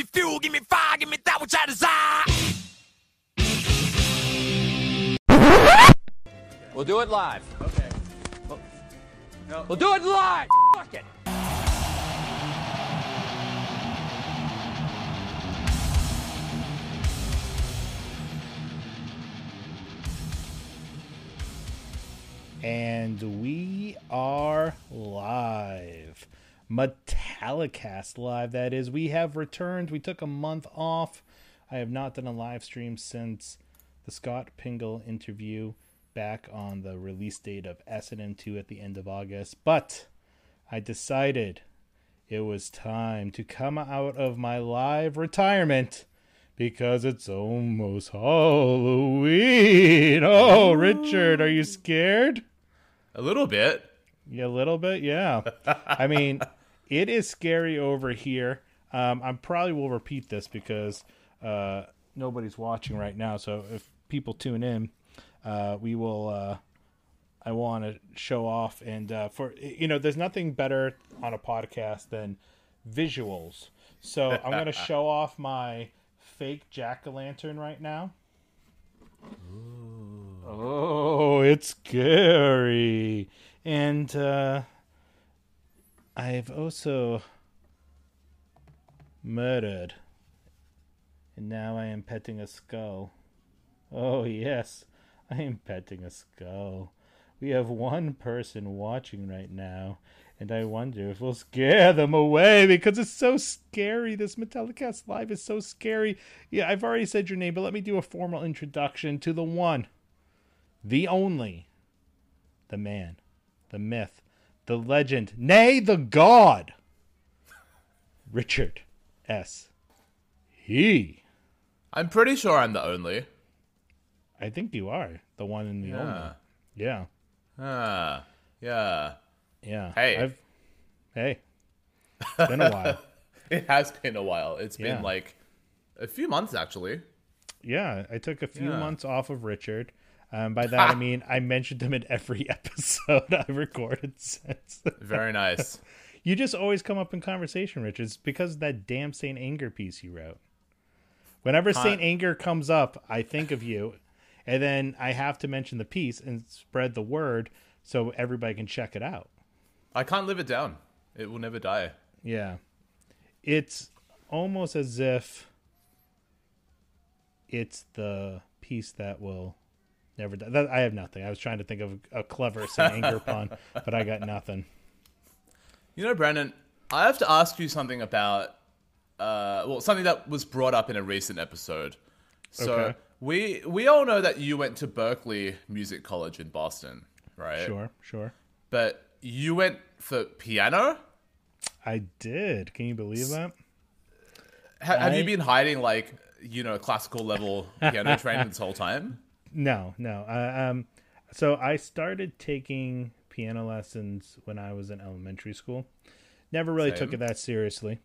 me fuel, give me fire, give me that which I desire. We'll do it live. Okay. We'll do it live. Fuck it. And we are live. Metallicast live, that is. We have returned. We took a month off. I have not done a live stream since the Scott Pingle interview back on the release date of S&M2 at the end of August. But I decided it was time to come out of my live retirement because it's almost Halloween. Oh, Richard, are you scared? A little bit. Yeah, a little bit, yeah. I mean, it is scary over here. Um, I probably will repeat this because uh, nobody's watching right now. So if people tune in, uh, we will. Uh, I want to show off, and uh, for you know, there's nothing better on a podcast than visuals. So I'm going to show off my fake jack o' lantern right now. Oh, it's scary. And uh I've also murdered. And now I am petting a skull. Oh, yes, I am petting a skull. We have one person watching right now, and I wonder if we'll scare them away because it's so scary. This Metallicast Live is so scary. Yeah, I've already said your name, but let me do a formal introduction to the one, the only, the man, the myth, the legend, nay, the god, Richard S. He. I'm pretty sure I'm the only. I think you are the one and the only. Yeah. Yeah. Ah. Yeah. Yeah. Hey. I've, hey. It's been a while. It has been a while. It's Yeah. been like a few months actually. Yeah, I took a few Yeah. months off of Richard. Um, by that I mean I mentioned him in every episode I recorded since. Very nice. you just always come up in conversation, Richard. It's because of that damn Saint Anger piece you wrote. Whenever Saint Anger comes up, I think of you, and then I have to mention the piece and spread the word so everybody can check it out. I can't live it down. It will never die. Yeah. It's almost as if it's the piece that will never die. That, I have nothing. I was trying to think of a clever Saint Anger pun, but I got nothing. You know, Brandon, I have to ask you something about uh well, something that was brought up in a recent episode. So Okay. we we all know that you went to Berklee Music College in Boston, right? Sure, sure. But you went for piano? I did. Can you believe that? Ha- have I- you been hiding like you know classical level piano training this whole time? No, no. Uh, um, so I started taking piano lessons when I was in elementary school. Never really took it that seriously.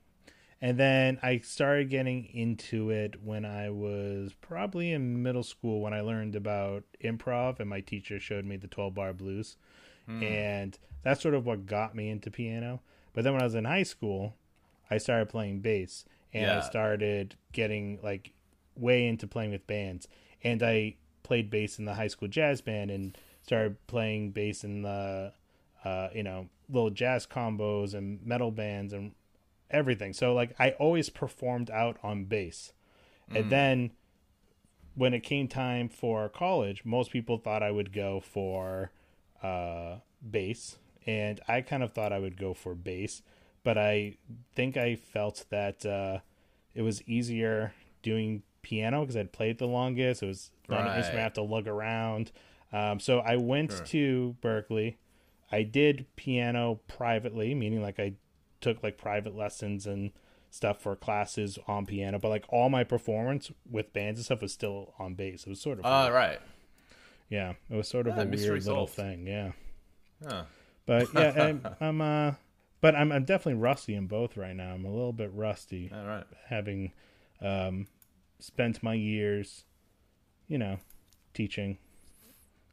And then I started getting into it when I was probably in middle school when I learned about improv and my teacher showed me the 12 bar blues. And that's sort of what got me into piano. But then when I was in high school, I started playing bass and I started getting like way into playing with bands. And I played bass in the high school jazz band and started playing bass in the uh, you know, little jazz combos and metal bands and everything. So like I always performed out on bass. And then when it came time for college, most people thought I would go for uh, bass, and I kind of thought I would go for bass, but I think I felt that uh, it was easier doing piano because I'd played the longest. It was not an instrument I have to lug around. Um, so I went to Berklee. I did piano privately, meaning like I took like private lessons and stuff for classes on piano, but like all my performance with bands and stuff was still on bass. It was sort of Oh, right. yeah, it was sort of Ah, a weird little thing. Yeah, Huh. but yeah, I'm, I'm uh, but I'm I'm definitely rusty in both right now. I'm a little bit rusty, All right. having um spent my years, you know, teaching,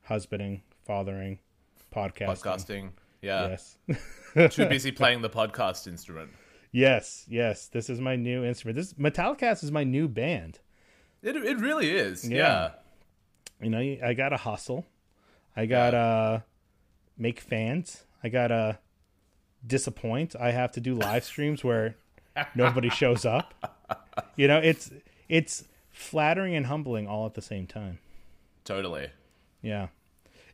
husbanding, fathering, podcasting. Podcasting. Yeah. Yes. Too busy playing the podcast instrument. Yes, yes. This is my new instrument. This Metallicast is my new band. It it really is. Yeah. Yeah. You know, I got to hustle. I got to uh, make fans. I got to disappoint. I have to do live streams where nobody shows up. You know, it's it's flattering and humbling all at the same time. Totally. Yeah.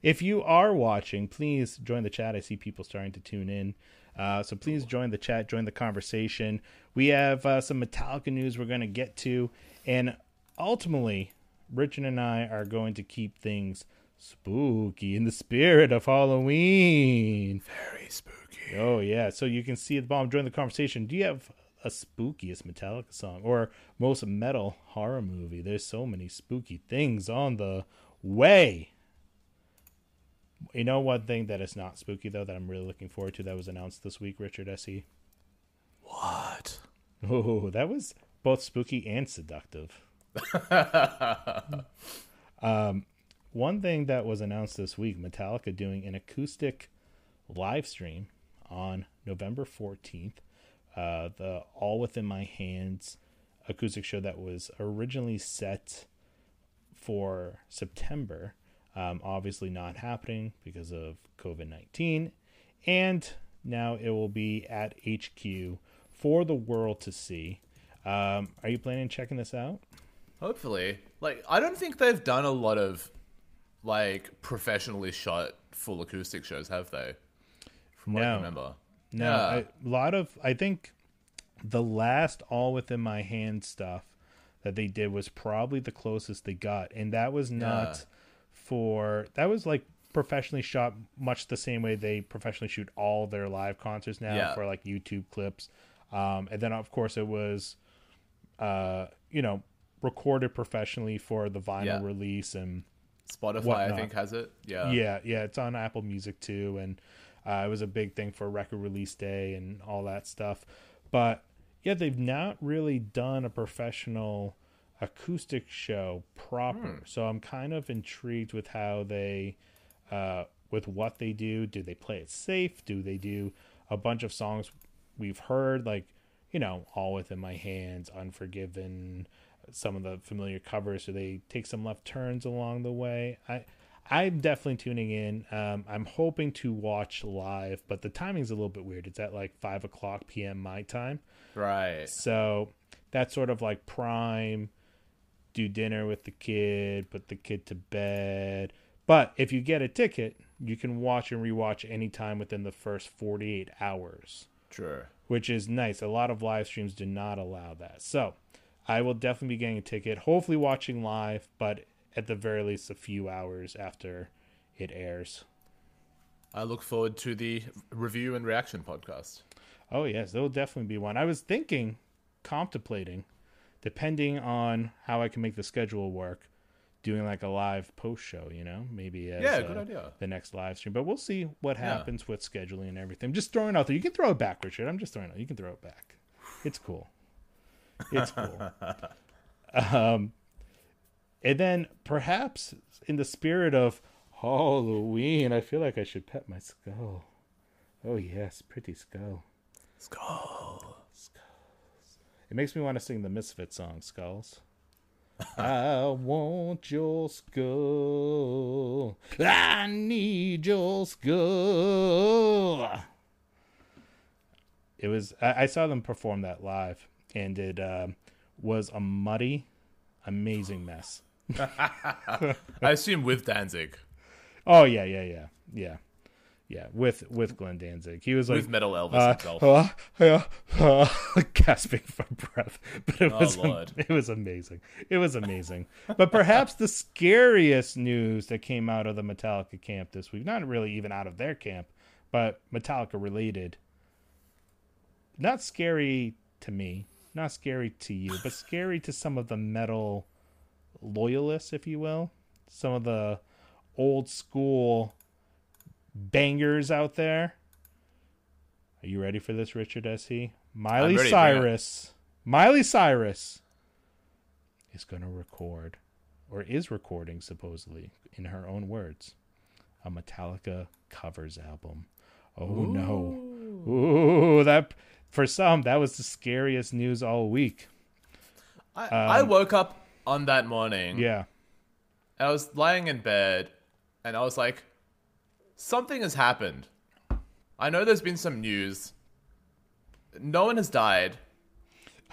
If you are watching, please join the chat. I see people starting to tune in. Uh, so please join the chat, join the conversation. We have uh, some Metallica news we're going to get to. And ultimately, Richard and I are going to keep things spooky in the spirit of Halloween. Very spooky. Oh, yeah. So you can see at the bottom, join the conversation. Do you have a spookiest Metallica song or most metal horror movie? There's so many spooky things on the way. You know one thing that is not spooky though that I'm really looking forward to that was announced this week, Richard S. He. What? Oh, that was both spooky and seductive. um, one thing that was announced this week, Metallica doing an acoustic live stream on November 14th. Uh, the All Within My Hands acoustic show that was originally set for September um, obviously not happening because of COVID 19. And now it will be at HQ for the world to see. Um, are you planning on checking this out? Hopefully. Like, I don't think they've done a lot of, like, professionally shot full acoustic shows, have they? From what I No. can remember. No, Yeah. A lot of I think the last all within my hand stuff that they did was probably the closest they got, and that was not Yeah. for that was like professionally shot, much the same way they professionally shoot all their live concerts now Yeah. for like YouTube clips, um, and then of course it was, uh, you know, recorded professionally for the vinyl release and Spotify, Whatnot. I think, has it. Yeah. yeah, yeah, it's on Apple Music too, and uh, it was a big thing for record release day and all that stuff. But yeah, they've not really done a professional acoustic show proper. So I'm kind of intrigued with how they, uh, with what they do. Do they play it safe? Do they do a bunch of songs we've heard, like you know, All Within My Hands, Unforgiven, some of the familiar covers? Do they take some left turns along the way? I. I'm definitely tuning in. Um, I'm hoping to watch live, but the timing's a little bit weird. It's at like five o'clock p.m. my time, Right. so that's sort of like prime. Do dinner with the kid, put the kid to bed. But if you get a ticket, you can watch and rewatch anytime within the first 48 hours, Sure. which is nice. A lot of live streams do not allow that. So I will definitely be getting a ticket, hopefully watching live, but at the very least a few hours after it airs. I look forward to the review and reaction podcast. Oh yes, there will definitely be one. I was thinking, contemplating, depending on how I can make the schedule work, doing like a live post show. You know, maybe as, Yeah, uh, good idea. The next live stream, but we'll see what happens with scheduling and everything. Just throwing out there. You can throw it back, Richard. I'm just throwing it. out. You can throw it back. It's cool. It's cool. um, and then perhaps in the spirit of Halloween, I feel like I should pet my skull. Oh yes, pretty skull. Skull. Skulls. It makes me want to sing the Misfit song, Skulls. I want your skull. I need your skull. It was. I, I saw them perform that live, and it um, was a muddy, amazing mess. I assume with Danzig. Oh yeah, yeah, yeah, yeah, yeah. With with Glenn Danzig, he was like With Metal Elvis uh, himself. uh, uh, uh, gasping for breath. But it Oh, was Lord. it was amazing. It was amazing. but perhaps the scariest news that came out of the Metallica camp this week, not really even out of their camp, but Metallica related. Not scary to me, not scary to you, but scary to some of the metal loyalists, if you will. Some of the old school bangers out there. Are you ready for this, Richard S. He? Miley ready. Cyrus. Miley Cyrus is going to record, or is recording supposedly, in her own words, a Metallica covers album. Oh no. Ooh, that for some, that was the scariest news all week. I, I um, woke up on that morning. Yeah. I was lying in bed and I was like, something has happened. I know there's been some news. No one has died.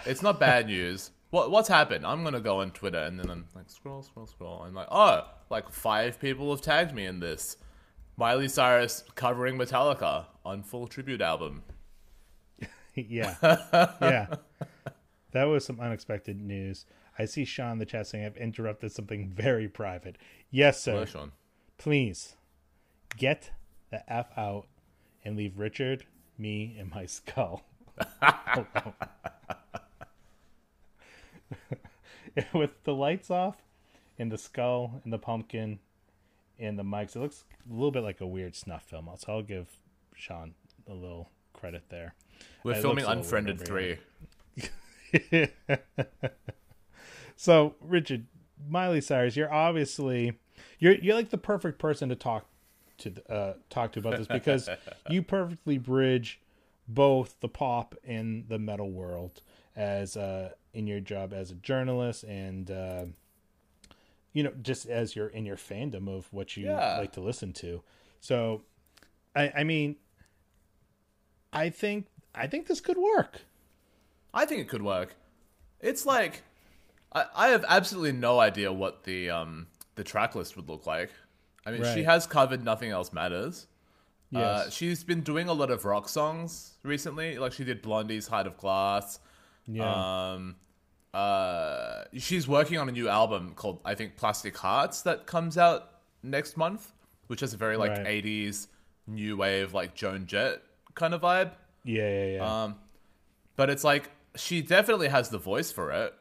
It's not bad news. What what's happened? I'm gonna go on Twitter and then I'm like scroll, scroll, scroll. I'm like, oh, like five people have tagged me in this. Miley Cyrus covering Metallica on full tribute album. yeah. yeah. That was some unexpected news. I see Sean in the chat saying I've interrupted something very private. Yes, sir. Hello, Sean. Please get the F out and leave Richard, me, and my skull. With the lights off and the skull and the pumpkin and the mics, it looks a little bit like a weird snuff film. So I'll give Sean a little credit there. We're It filming looks a little Unfriended weird here. 3. So, Richard, Miley Cyrus, you're obviously you're you're like the perfect person to talk to uh, talk to about this because you perfectly bridge both the pop and the metal world as uh, in your job as a journalist and uh, you know just as you're in your fandom of what you Yeah. like to listen to. So, I, I mean, I think I think this could work. I think it could work. It's like I, I have absolutely no idea what the um the track list would look like. I mean, she has covered "Nothing Else Matters." Uh, she's been doing a lot of rock songs recently. Like she did Blondie's "Heart of Glass." Yeah. Um, uh, she's working on a new album called I think Plastic Hearts that comes out next month, which has a very like Right. '80s new wave like Joan Jett kind of vibe. yeah, yeah, yeah. Um, but it's like she definitely has the voice for it.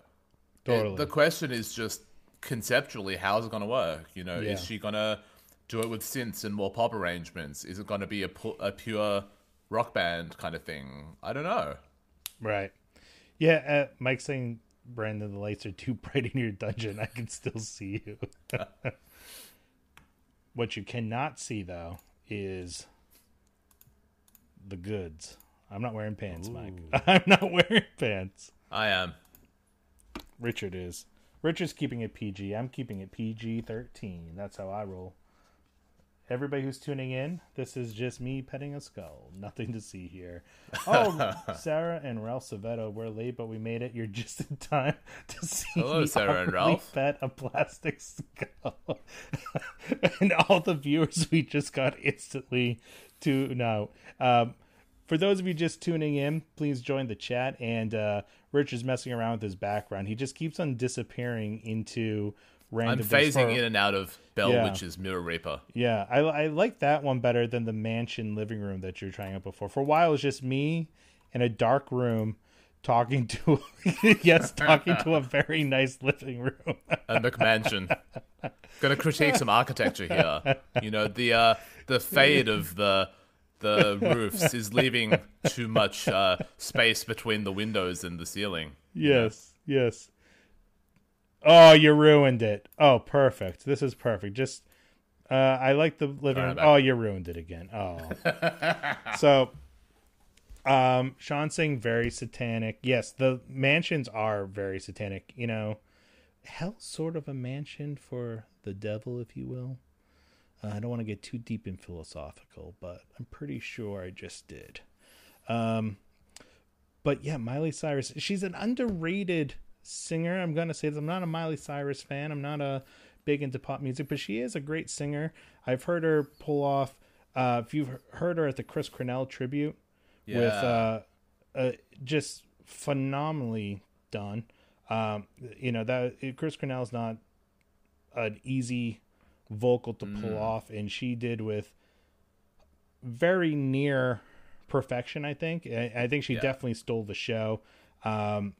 It- the question is just conceptually, how's it going to work? You know, Yeah. is she going to do it with synths and more pop arrangements? Is it going to be a, pu- a pure rock band kind of thing? I don't know. Right. Yeah, uh, Mike saying, Brandon, the lights are too bright in your dungeon. I can still see you. what you cannot see, though, is the goods. I'm not wearing pants, Mike. I'm not wearing pants. I am. Richard is. Richard's keeping it PG. I'm keeping it PG 13. That's how I roll. Everybody who's tuning in, this is just me petting a skull. Nothing to see here. Oh, Sarah and Ralph Savetto, we're late, but we made it. You're just in time to see Hello, me Sarah and awkwardly Ralph. pet a plastic skull. and all the viewers we just got instantly to out. Um, for those of you just tuning in, please join the chat. And uh, Richard's messing around with his background. He just keeps on disappearing into random. I'm phasing For- in and out of Bell Yeah. Witch's Mirror Reaper. Yeah, I, I like that one better than the mansion living room that you were trying out before. For a while, it was just me in a dark room talking to yes, talking to a very nice living room. A McMansion. Gonna critique some architecture here. You know, the uh, the fade of the the roofs is leaving too much uh, space between the windows and the ceiling. yes, yes. Oh, you ruined it. Oh, perfect. This is perfect. Just uh, I like the living room. Oh, you ruined it again. Oh, so um, Sean saying very satanic. Yes, the mansions are very satanic. You know, hell, sort of a mansion for the devil, if you will. Uh, I don't want to get too deep and philosophical, but I'm pretty sure I just did. Um, but yeah, Miley Cyrus, she's an underrated singer. I'm gonna say this. I'm not a Miley Cyrus fan. I'm not a big into pop music, but she is a great singer. I've heard her pull off. Uh, if you've heard her at the Chris Cornell tribute with Yeah. uh, uh, just phenomenally done. Um, you know that Chris Cornell's not an easy vocal to pull off, and she did with very near perfection. I think. I, I think she Yeah. definitely stole the show. Um,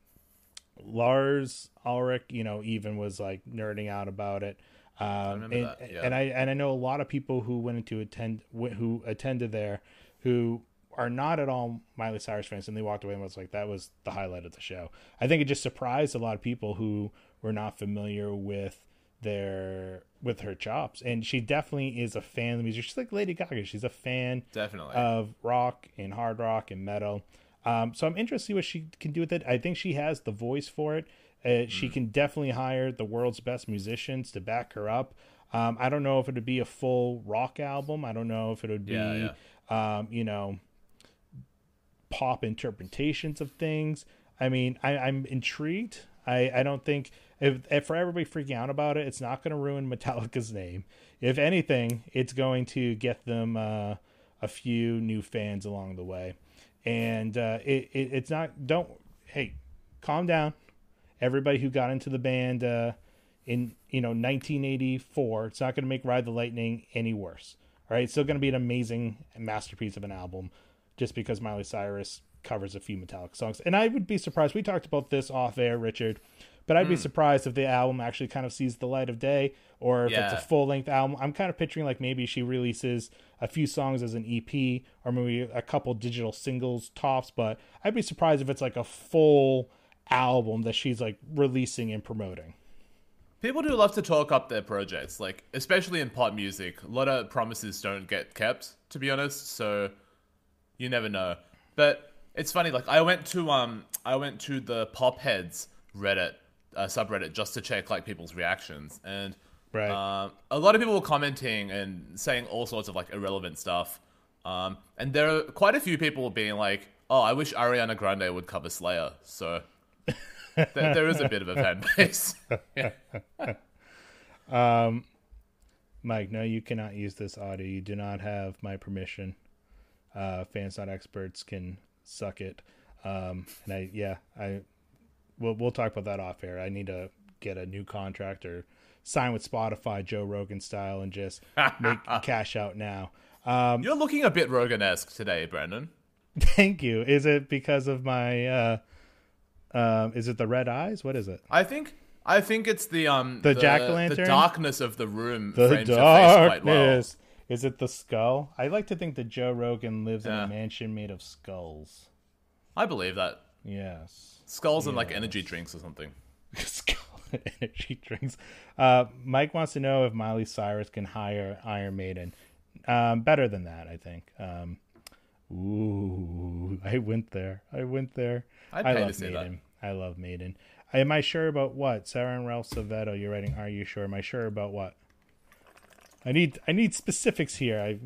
Lars Ulrich, you know, even was like nerding out about it. Um, and, yeah. and I and I know a lot of people who went into attend who attended there who are not at all Miley Cyrus fans, and they walked away and was like, "That was the highlight of the show." I think it just surprised a lot of people who were not familiar with their with her chops, and she definitely is a fan of the music. She's like Lady Gaga; she's a fan Definitely. of rock and hard rock and metal. Um, so I'm interested to see what she can do with it. I think she has the voice for it. Uh, She can definitely hire the world's best musicians to back her up. Um, I don't know if it would be a full rock album. I don't know if it would be, Yeah, Um, you know, pop interpretations of things. I mean, I, I'm intrigued. I, I don't think if, if for everybody freaking out about it, it's not going to ruin Metallica's name. If anything, it's going to get them uh, a few new fans along the way. And uh, it, it it's not. Don't hey, calm down. Everybody who got into the band uh, in you know 1984, it's not going to make Ride the Lightning any worse. All right, it's still going to be an amazing masterpiece of an album, just because Miley Cyrus covers a few Metallica songs. And I would be surprised. We talked about this off air, Richard, but I'd be hmm. surprised if the album actually kind of sees the light of day, or if it's a full length album. I'm kind of picturing like maybe she releases a few songs as an EP, or maybe a couple digital singles tops. But I'd be surprised if it's like a full album that she's like releasing and promoting. People do love to talk up their projects, like especially in pop music. A lot of promises don't get kept, to be honest. So you never know. But it's funny. Like I went to um, I went to the popheads Reddit uh, subreddit just to check like people's reactions, and Right. um, a lot of people were commenting and saying all sorts of like irrelevant stuff. Um, and there are quite a few people being like, "Oh, I wish Ariana Grande would cover Slayer." So th- there is a bit of a fan base. Um, Mike, no, you cannot use this audio. You do not have my permission. Uh, fans not experts can suck it. Um, and I, yeah, I, we'll we'll talk about that off air. I need to get a new contract or sign with Spotify, Joe Rogan style, and just make cash out now. Um, You're looking a bit Rogan-esque today, Brandon. thank you. Is it because of my? Uh, um, is it the red eyes? What is it? I think I think it's the um The jack-o'-lantern? the darkness of the room The frames your face quite well. Is it the skull? I like to think that Joe Rogan lives in a mansion made of skulls. I believe that Yes. skulls and like energy drinks or something. Skull and energy drinks. Uh, Mike wants to know if Miley Cyrus can hire Iron Maiden. Um, better than that, I think. Um, ooh, I went there. I went there. I'd I love see that. Maiden. I love Maiden. Am I sure about what? Sarah and Ralph Savetto, you're writing. Are you sure? Am I sure about what? I need I need specifics here.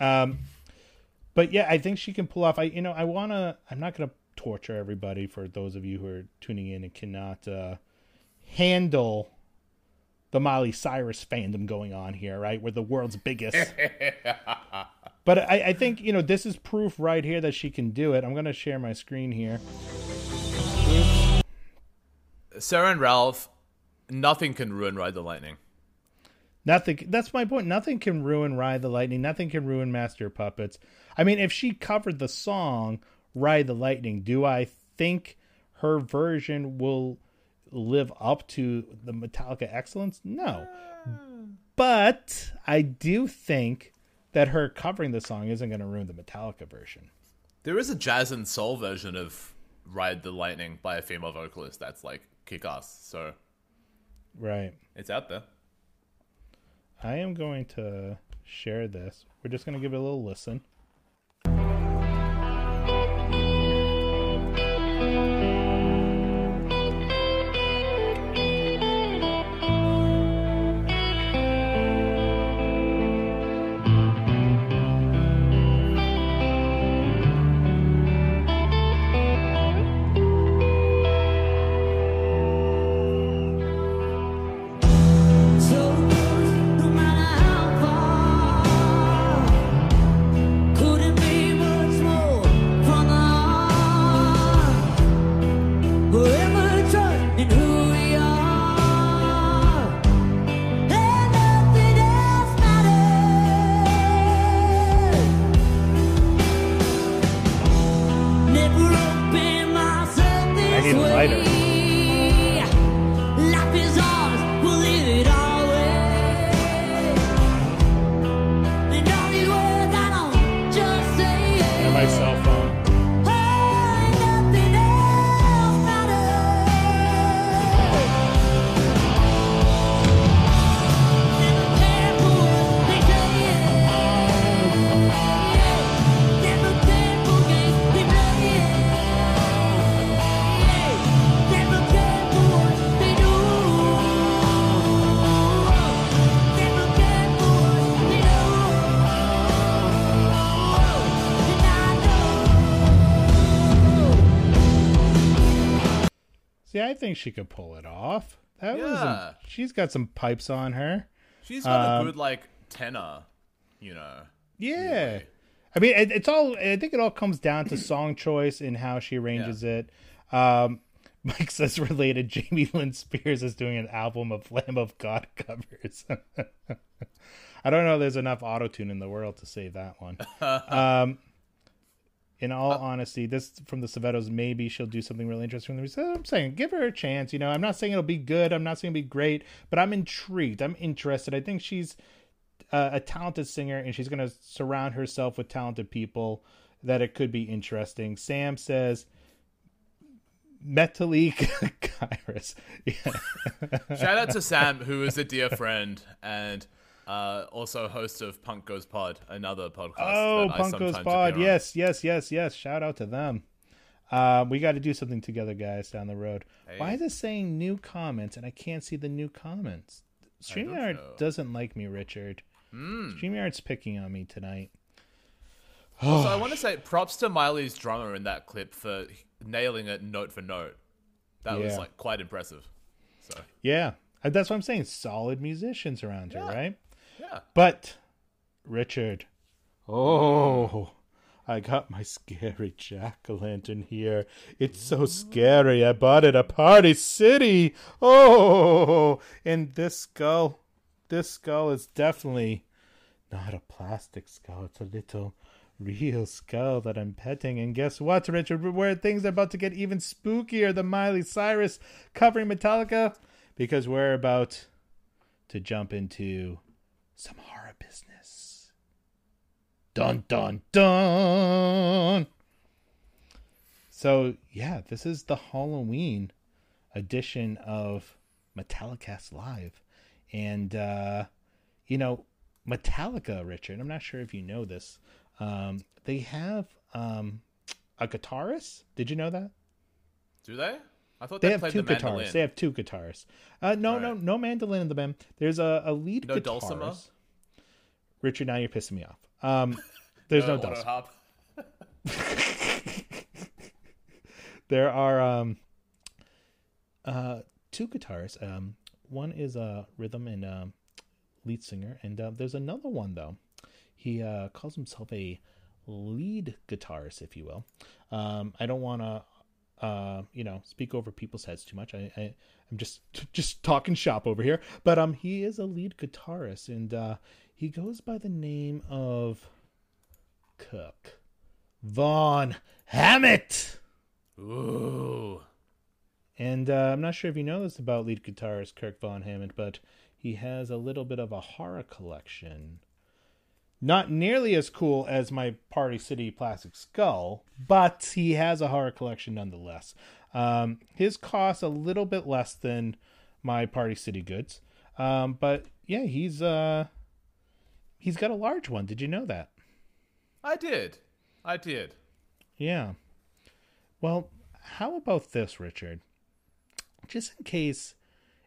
I, um, but yeah, I think she can pull off. I you know I wanna. I'm not gonna torture everybody for those of you who are tuning in and cannot uh, handle the Miley Cyrus fandom going on here. Right, we're the world's biggest. but I, I think you know this is proof right here that she can do it. I'm gonna share my screen here. Sarah and Ralph, nothing can ruin Ride the Lightning. Nothing. That's my point. Nothing can ruin Ride the Lightning. Nothing can ruin Master Puppets. I mean, if she covered the song Ride the Lightning, do I think her version will live up to the Metallica excellence? No. But I do think that her covering the song isn't going to ruin the Metallica version. There is a jazz and soul version of Ride the Lightning by a female vocalist that's like kick ass. So Right. it's out there. I am going to share this. We're just going to give it a little listen. Think she could pull it off. That was Yeah. she's got some pipes on her. She's got Um, a good like tenor, you know. Yeah. I mean, it, it's all. I think it all comes down to song choice and how she arranges it. Um, Mike says related. Jamie Lynn Spears is doing an album of Lamb of God covers. I don't know. There's enough auto tune in the world to save that one. um, in all honesty, this from the Savettos. Maybe she'll do something really interesting. I'm saying give her a chance. You know, I'm not saying it'll be good. I'm not saying it'll be great, but I'm intrigued. I'm interested. I think she's uh, a talented singer and she's going to surround herself with talented people that it could be interesting. Sam says Metalik Kairos. Yeah. Shout out to Sam, who is a dear friend and uh, also host of Punk Goes Pod, another podcast. Oh, that I Punkos sometimes Pod. Yes, yes, yes, yes. Shout out to them. Uh, we got to do something together, guys, down the road. Why is it saying new comments and I can't see the new comments? StreamYard doesn't like me, Richard. StreamYard's picking on me tonight. So I want to say props to Miley's drummer in that clip for nailing it note for note. That was like quite impressive. So Yeah, Uh, that's what I'm saying. Solid musicians around Yeah. right? Yeah, But Richard, oh, I got my scary jack o' lantern here. It's so scary. I bought it at Party City. Oh, and this skull, this skull is definitely not a plastic skull. It's a little real skull that I'm petting. And guess what, Richard? Where things are about to get even spookier than Miley Cyrus covering Metallica, because we're about to jump into some horror business. Dun dun dun. So yeah, this is the Halloween edition of Metallicast Live, and uh, you know Metallica, Richard. I'm not sure if you know this. Um, they have um, a guitarist. Did you know that? do they? I thought They they, have two the guitarists. mandolin. They have two guitarists. Uh, no, no, no mandolin in the band. There's a, a lead No guitarist. dulcimer? Richard, now you're pissing me off. Um, there's no, auto dulcimer. There are um, uh, two guitarists. Um, one is a rhythm and um, lead singer, and uh, there's another one though. He uh, calls himself a lead guitarist, if you will. Um, I don't want to, uh, you know, speak over people's heads too much. I, I I'm just just talking shop over here, but um, he is a lead guitarist, and uh, he goes by the name of Cook Vaughn Hammett. Ooh. And uh, I'm not sure if you know this about lead guitarist Kirk Von Hammond, but he has a little bit of a horror collection. Not nearly as cool as my Party City Plastic Skull, but he has a horror collection nonetheless. Um, his costs a little bit less than my Party City goods, um, but yeah, he's uh, he's got a large one. Did you know that? I did. I did. Yeah. Well, how about this, Richard? Just in case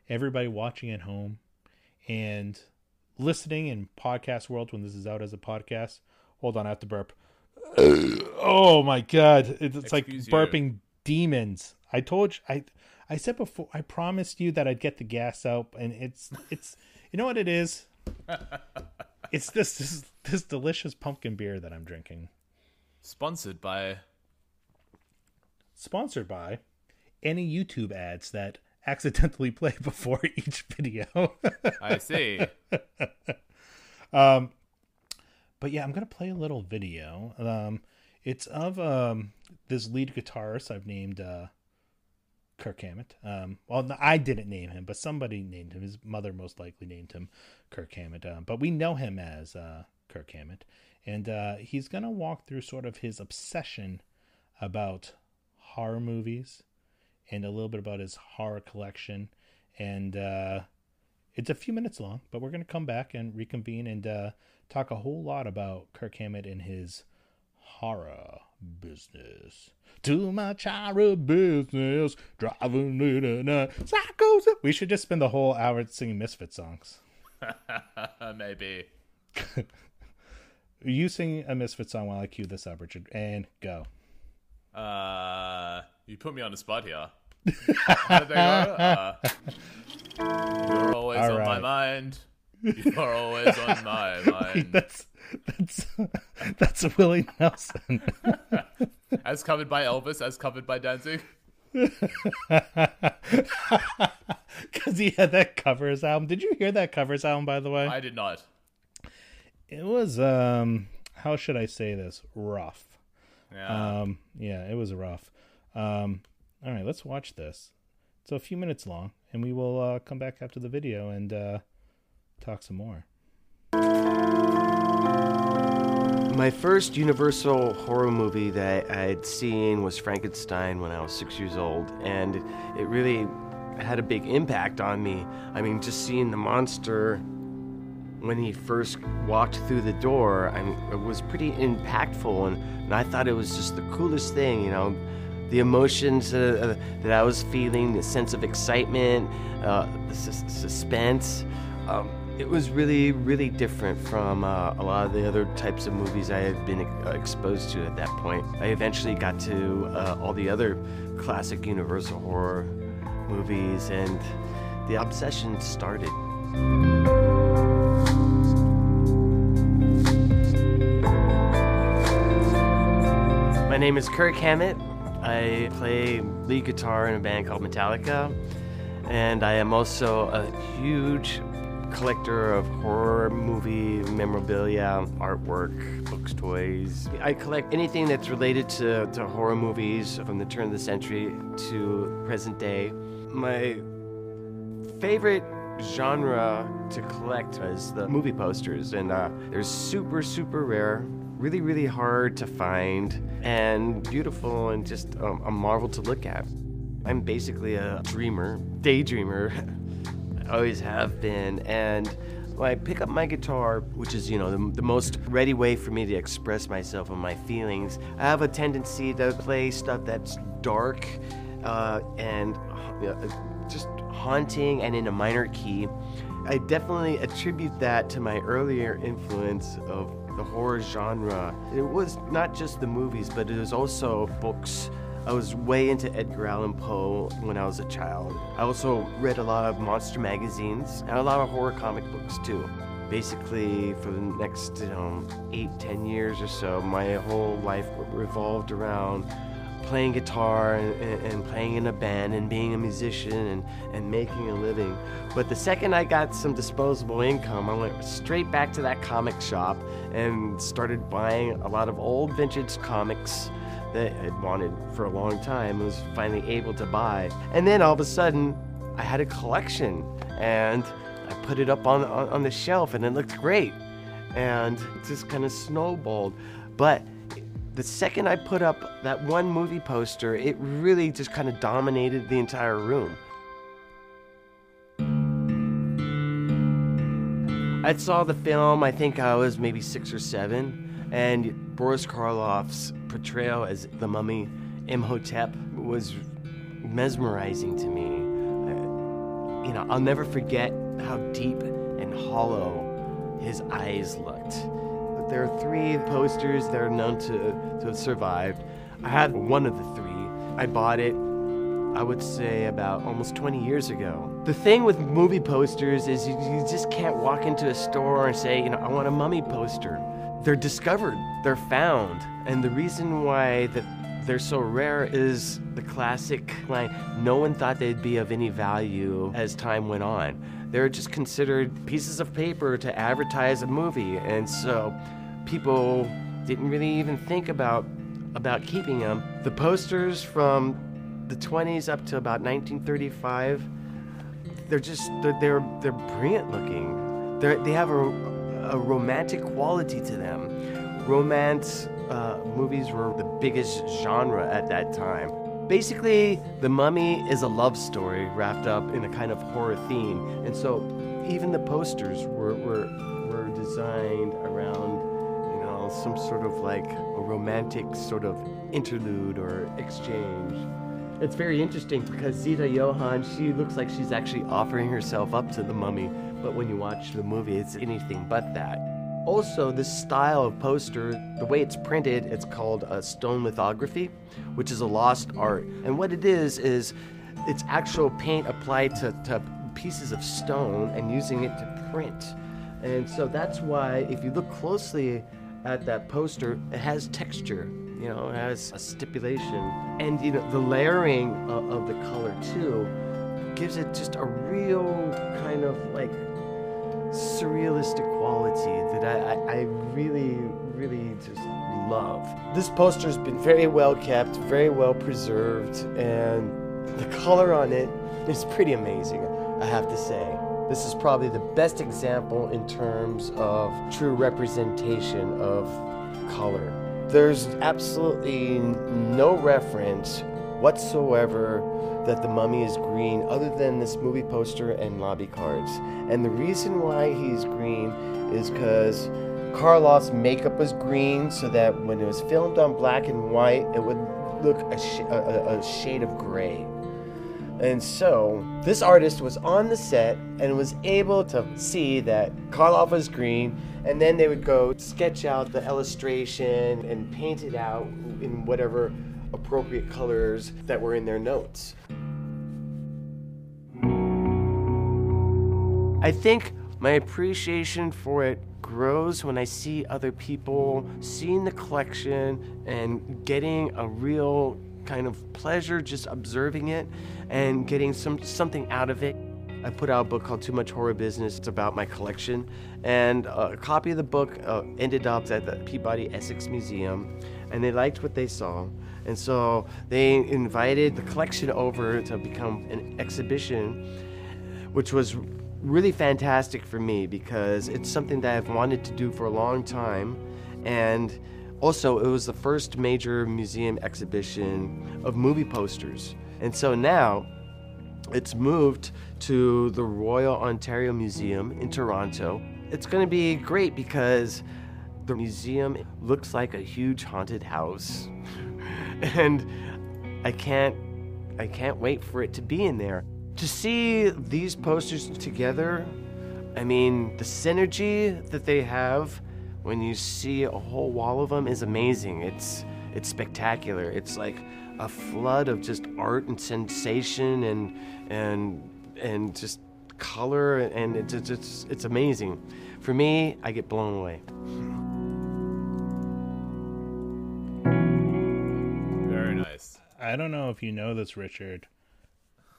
everybody watching at home and listening in podcast world when this is out as a podcast. Hold on, I have to burp. oh my god, it's, it's like burping demons. I told you, I, I said before, I promised you that I'd get the gas out, and it's, it's, you know what it is? it's this, this, this delicious pumpkin beer that I'm drinking. Sponsored by. sponsored by any YouTube ads that accidentally play before each video. I see. Um, but yeah, I'm gonna play a little video. Um, it's of um, this lead guitarist I've named uh, Kirk Hammett. Um, well, no, I didn't name him, but somebody named him. His mother most likely named him Kirk Hammett. Um, but we know him as uh, Kirk Hammett, and uh, he's gonna walk through sort of his obsession about horror movies and a little bit about his horror collection. And uh, it's a few minutes long, but we're going to come back and reconvene and uh, talk a whole lot about Kirk Hammett and his horror business. Too much horror business, driving late at night, psychos. We should just spend the whole hour singing Misfit songs. Maybe. You sing a Misfit song while I cue this up, Richard, and go. Uh, you put me on the spot here. How did they go? Uh, you're always All on my mind. You're always on my mind. That's that's that's Willie Nelson. As covered by Elvis, as covered by Danzig. Because he had that covers album. Did you hear that covers album, by the way? I did not. It was um how should I say this? Rough. Yeah. Um yeah, it was rough. Um all right, let's watch this. It's a few minutes long and we will uh come back after the video and uh talk some more. My first Universal horror movie that I'd seen was Frankenstein when I was six years old, and it really had a big impact on me. I mean, just seeing the monster when he first walked through the door, I mean, it was pretty impactful, and, and I thought it was just the coolest thing, you know. The emotions uh, uh, that I was feeling, the sense of excitement, uh, the sus- suspense. Um, it was really, really different from uh, a lot of the other types of movies I had been uh, exposed to at that point. I eventually got to uh, all the other classic Universal horror movies, and the obsession started. My name is Kirk Hammett. I play lead guitar in a band called Metallica, and I am also a huge collector of horror movie memorabilia, artwork, books, toys. I collect anything that's related to, to horror movies from the turn of the century to present day. My favorite genre to collect is the movie posters, and uh, they're super, super rare, really, really hard to find, and beautiful, and just um, a marvel to look at. I'm basically a dreamer, daydreamer. I always have been, and when I pick up my guitar, which is, you know, the, the most ready way for me to express myself and my feelings, I have a tendency to play stuff that's dark uh, and uh, just haunting and in a minor key. I definitely attribute that to my earlier influence of the horror genre. It was not just the movies, but it was also books. I was way into Edgar Allan Poe when I was a child. I also read a lot of monster magazines and a lot of horror comic books too. Basically, for the next know, eight, ten years or so, my whole life revolved around playing guitar and, and playing in a band and being a musician and, and making a living. But the second I got some disposable income, I went straight back to that comic shop and started buying a lot of old vintage comics that I'd wanted for a long time. I was finally able to buy. And then all of a sudden, I had a collection and I put it up on, on, on the shelf and it looked great. And it just kind of snowballed. But the second I put up that one movie poster, it really just kind of dominated the entire room. I saw the film, I think I was maybe six or seven, and Boris Karloff's portrayal as the mummy Imhotep was mesmerizing to me. You know, I'll never forget how deep and hollow his eyes looked. There are three posters that are known to, to have survived. I had one of the three. I bought it, I would say, about almost 20 years ago. The thing with movie posters is you, you just can't walk into a store and say, you know, I want a mummy poster. They're discovered, they're found. And the reason why that they're so rare is the classic line no one thought they'd be of any value as time went on. They're just considered pieces of paper to advertise a movie. And so people didn't really even think about about keeping them. The posters from the 20s up to about 1935, they're just they're they're, they're brilliant looking. They they have a, a romantic quality to them. Romance uh, movies were the biggest genre at that time. Basically, The Mummy is a love story wrapped up in a kind of horror theme, and so even the posters were were, were designed around some sort of like a romantic sort of interlude or exchange. It's very interesting because Zita Johann, she looks like she's actually offering herself up to the mummy, but when you watch the movie, it's anything but that. Also, this style of poster, the way it's printed, it's called a stone lithography, which is a lost art. And what it is, is it's actual paint applied to, to pieces of stone and using it to print. And so that's why, if you look closely at that poster, it has texture. You know, it has a stipulation, and you know the layering of, of the color too gives it just a real kind of like surrealistic quality that I, I, I really, really just love. This poster's been very well kept, very well preserved, and the color on it is pretty amazing, I have to say. This is probably the best example in terms of true representation of color. There's absolutely no reference whatsoever that the mummy is green other than this movie poster and lobby cards. And the reason why he's green is because Karloff's makeup was green so that when it was filmed on black and white, it would look a, sh- a, a- a shade of gray. And so this artist was on the set and was able to see that Karloff was green, and then they would go sketch out the illustration and paint it out in whatever appropriate colors that were in their notes. I think my appreciation for it grows when I see other people seeing the collection and getting a real kind of pleasure just observing it and getting some something out of it. I put out a book called Too Much Horror Business. It's about my collection, and a copy of the book uh, ended up at the Peabody Essex Museum, and they liked what they saw, and so they invited the collection over to become an exhibition which was really fantastic for me because it's something that I've wanted to do for a long time. And also, it was the first major museum exhibition of movie posters. And so now it's moved to the Royal Ontario Museum in Toronto. It's going to be great because the museum looks like a huge haunted house. and I can't I can't wait for it to be in there. To see these posters together, I mean, the synergy that they have when you see a whole wall of them is amazing. It's it's spectacular. It's like a flood of just art and sensation and and and just color and it's it's it's, it's amazing. For me, I get blown away. Very nice. I don't know if you know this, Richard,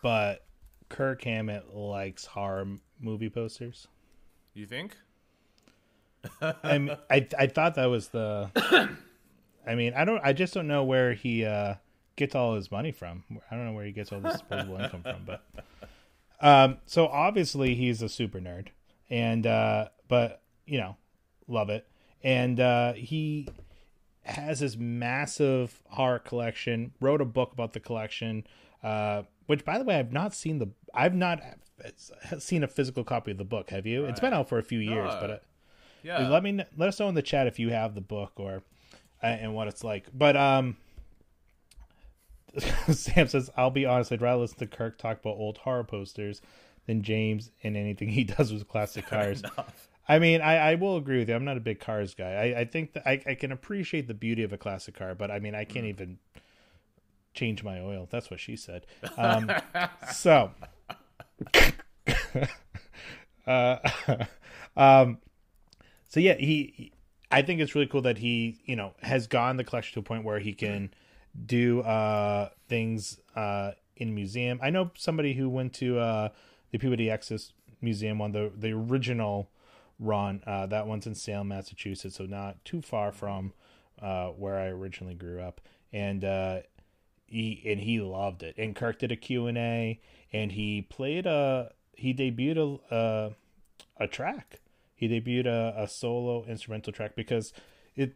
but Kirk Hammett likes horror movie posters. You think? I mean, I I thought that was the. I mean, I don't. I just don't know where he uh, gets all his money from. I don't know where he gets all this disposable income from, but. Um. So obviously he's a super nerd, and uh, but you know, love it, and uh, he has this massive horror collection. Wrote a book about the collection, uh, which, by the way, I've not seen the. I've not seen a physical copy of the book. Have you? It's been out for a few years, but. Yeah. let me let us know in the chat if you have the book or uh, and what it's like. But um, Sam says, "I'll be honest. I'd rather listen to Kirk talk about old horror posters than James and anything he does with classic cars." I mean, I, I will agree with you. I'm not a big cars guy. I, I think that I, I can appreciate the beauty of a classic car, but I mean, I can't even change my oil. That's what she said. Um, so, uh, um, so yeah, he, he- I think it's really cool that he, you know, has gone the collection to a point where he can do uh things uh in museum. I know somebody who went to uh the Peabody Essex Museum on the the original run. Uh that one's in Salem, Massachusetts, so not too far from uh where I originally grew up. And uh he and he loved it. And Kirk did a Q&A and he played a he debuted a uh, a track. He debuted a, a solo instrumental track because it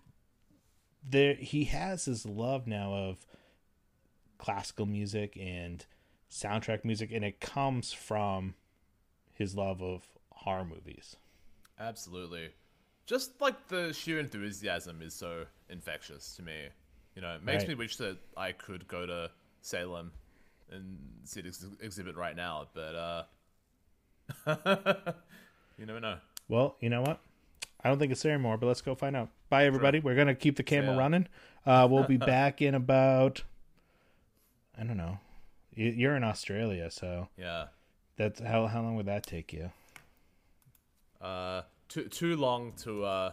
there he has his love now of classical music and soundtrack music and it comes from his love of horror movies. Absolutely. Just like the sheer enthusiasm is so infectious to me. You know, it makes Right. me wish that I could go to Salem and see this exhibit right now, but uh you never know. Well, you know what? I don't think it's there anymore, but let's go find out. Bye, everybody. We're gonna keep the camera ya. running. Uh, we'll be back in about, I don't know, You- You're in Australia, so Yeah. that's how how long would that take you? Uh, too too long to uh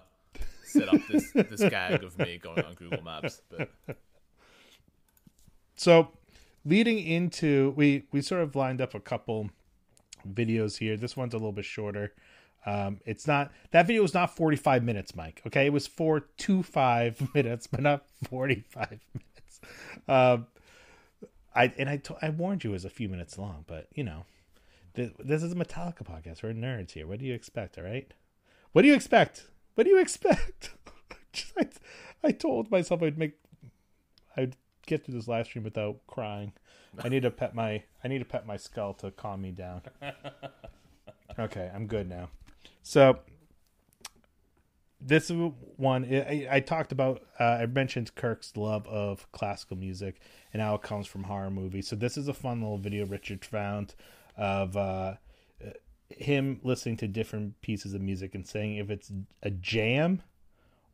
set up this this gag of me going on Google Maps, but So, leading into we we sort of lined up a couple videos here. This one's a little bit shorter. Um, it's not that video was not 45 minutes, Mike. Okay, it was four to five minutes, but not 45 minutes. Um, I and I to, I warned you it was a few minutes long, but you know, th- this is a Metallica podcast. We're nerds here. What do you expect? All right, what do you expect? What do you expect? Just- I, I told myself I'd make I'd get through this live stream without crying. I need to pet my I need to pet my skull to calm me down. Okay, I'm good now. So this one I, I talked about uh, I mentioned Kirk's love of classical music and how it comes from horror movies. So this is a fun little video Richard found of uh, him listening to different pieces of music and saying if it's a jam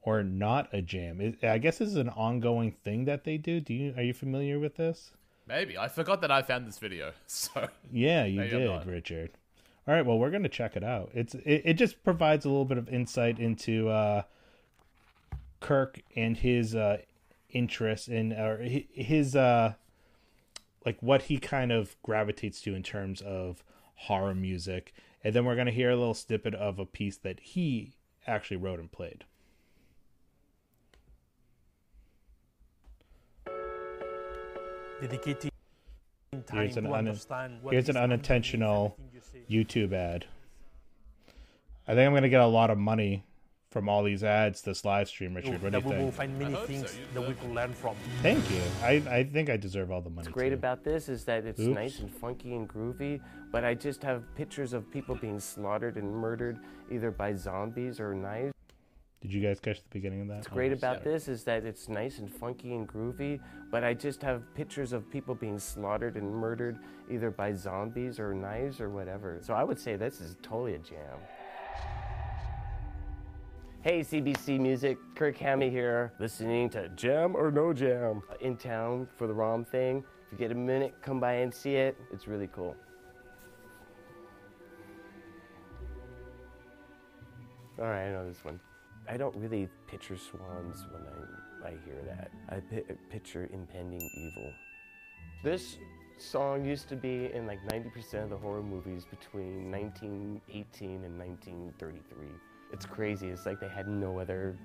or not a jam. It, I guess this is an ongoing thing that they do. Do you are you familiar with this? maybe I forgot that I found this video. So Yeah, you did. Richard. All right, well, we're going to check it out. It's it, it just provides a little bit of insight into uh Kirk and his uh in or his uh like what he kind of gravitates to in terms of horror music. And then we're going to hear a little snippet of a piece that he actually wrote and played. Dedicating time Here's an, un- here's an unintentional you. YouTube ad. I think I'm going to get a lot of money from all these ads this live stream, Richard. What do that you we will think? find many hope so, things that we deserve can learn from. Thank you. I, I think I deserve all the money. What's great too. about this is that it's Oops. nice and funky and groovy, but I just have pictures of people being slaughtered and murdered either by zombies or knives. Did you guys catch the beginning of that? What's great about this is that it's nice and funky and groovy, but I just have pictures of people being slaughtered and murdered either by zombies or knives or whatever. So I would say this is totally a jam. Hey CBC Music, Kirk Hammett here, listening to Jam or No Jam in town for the ROM thing. If you get a minute, come by and see it. It's really cool. All right, I know this one. I don't really picture swans when I, I hear that. I picture impending evil. This song used to be in like 90% of the horror movies between 1918 and 1933. It's crazy. It's like they had no other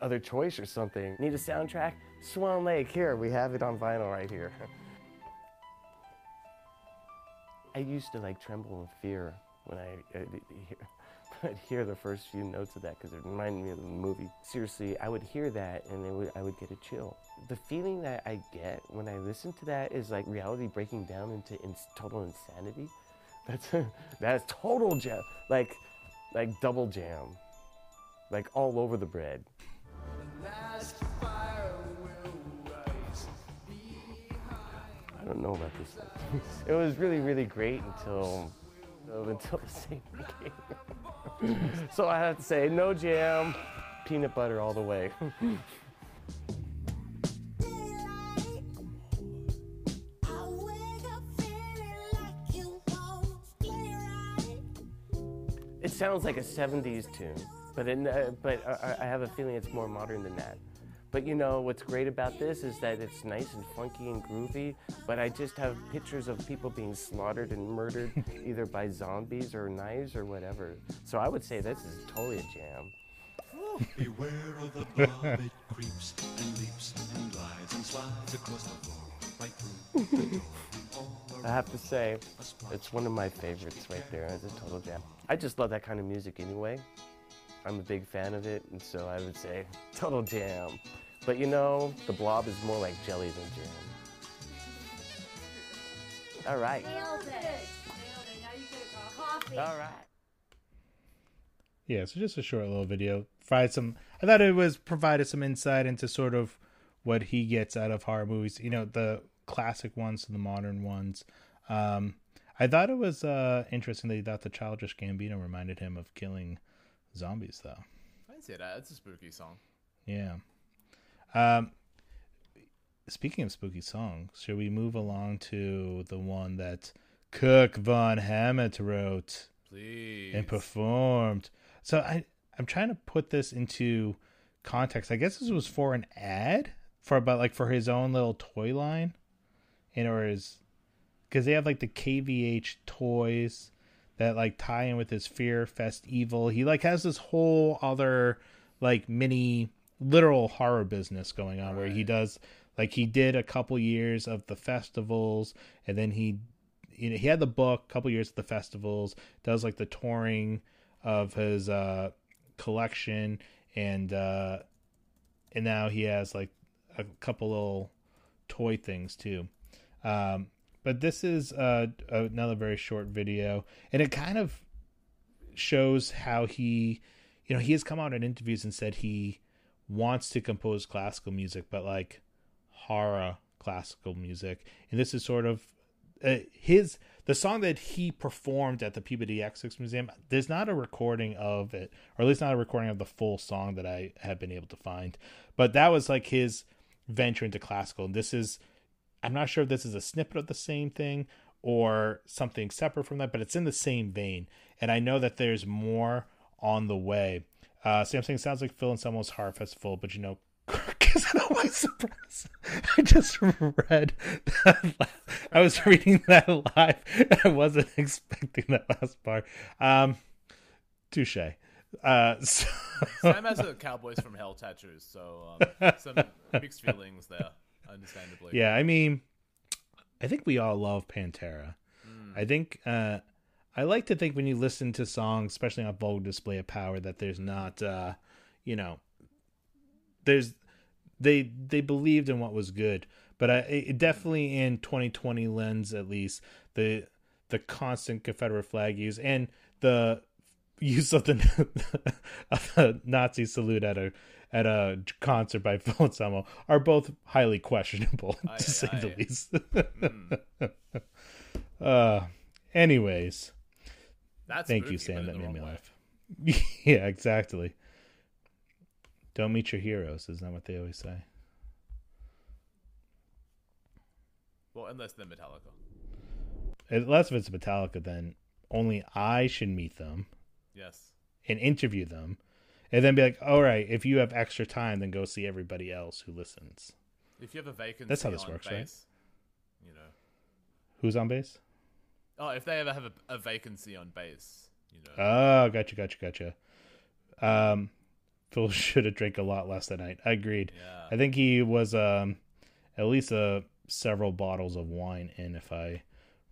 other choice or something. Need a soundtrack? Swan Lake. Here, we have it on vinyl right here. I used to like tremble in fear when I, I hear, I'd hear the first few notes of that because it reminded me of the movie. Seriously, I would hear that and would, I would get a chill. The feeling that I get when I listen to that is like reality breaking down into ins- total insanity. That's that's total jam, like like double jam, like all over the bread. I don't know about this it was really, really great until until the same came. so I have to say, no jam, peanut butter all the way. It sounds like a 70s tune, but it, uh, but I, I have a feeling it's more modern than that. But you know what's great about this is that it's nice and funky and groovy, but I just have pictures of people being slaughtered and murdered either by zombies or knives or whatever. So I would say this is totally a jam. Beware of the blob, it creeps and leaps and glides and slides across the floor, right through the door. I have to say, it's one of my favorites right there. It's a total jam. I just love that kind of music anyway. I'm a big fan of it, and so I would say total jam. But you know, the blob is more like jelly than jam. All right. All right. Yeah, so just a short little video. Provide some. I thought it was provided some insight into sort of what he gets out of horror movies. You know, the classic ones and the modern ones. Um, I thought it was uh, interesting that he thought the Childish Gambino reminded him of killing zombies, though. I didn't see that. It's a spooky song. Yeah. Um, speaking of spooky songs, should we move along to the one that Kirk Von Hammett wrote Please. and performed? So I I'm trying to put this into context. I guess this was for an ad for about like for his own little toy line, and or his because they have like the KVH toys that like tie in with his Fear Fest Evil. He like has this whole other like mini literal horror business going on where he does like he did a couple years of the festivals and then he you know he had the book a couple years of the festivals does like the touring of his uh collection and uh and now he has like a couple little toy things too. Um but this is uh another very short video and it kind of shows how he you know he has come out in interviews and said he wants to compose classical music but like horror classical music and this is sort of uh, his the song that he performed at the Peabody Essex Museum. There's not a recording of it, or at least not a recording of the full song that I have been able to find. But that was like his venture into classical. And this is, I'm not sure if this is a snippet of the same thing or something separate from that, but it's in the same vein. And I know that there's more on the way. Uh, Sam saying sounds like Phil and Someone's Heart Festival, but you know, Kirk isn't always surprised. I just read that. I was reading that live. I wasn't expecting that last part. Um, touche. Uh, so, Sam has a Cowboys from Hell tattoos, so um, some mixed feelings there, understandably. yeah, I mean, I think we all love Pantera. I think uh, I like to think when you listen to songs, especially on Vulgar Display of Power, that there's not, uh, you know, there's they they believed in what was good, but I it definitely in 2020 lens at least the the constant Confederate flag use and the use of the, of the Nazi salute at a at a concert by Phil Anselmo are both highly questionable Aye, to say aye, the least. uh, anyways, That's thank you, Sam. That made me laugh. yeah, exactly. Don't meet your heroes, isn't that what they always say? Well, unless they're Metallica. Unless if it's Metallica, then only I should meet them Yes. and interview them, and then be like, "All right, if you have extra time, then go see everybody else who listens." If you have a vacancy That's how this on works, right? you know. Who's on base? Oh, if they ever have a, a vacancy on base, you know. Oh, gotcha, gotcha, gotcha. Um, Phil should have drank a lot less that night. I agreed. yeah. I think he was um, at least uh, several bottles of wine in, if I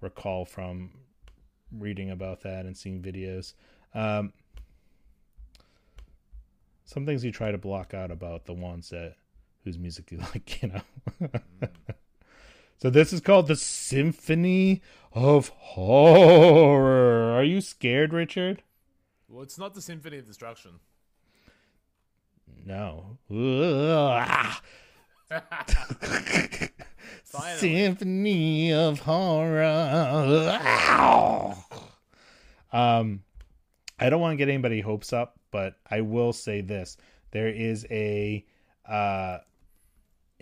recall from reading about that and seeing videos. Um, some things you try to block out about the ones that whose music you like, you know. So this is called the Symphony of Horror. Are you scared, Richard? Well, it's not the Symphony of Destruction. No. Symphony of Horror. um, I don't want to get anybody hopes up, but I will say this: there is a uh,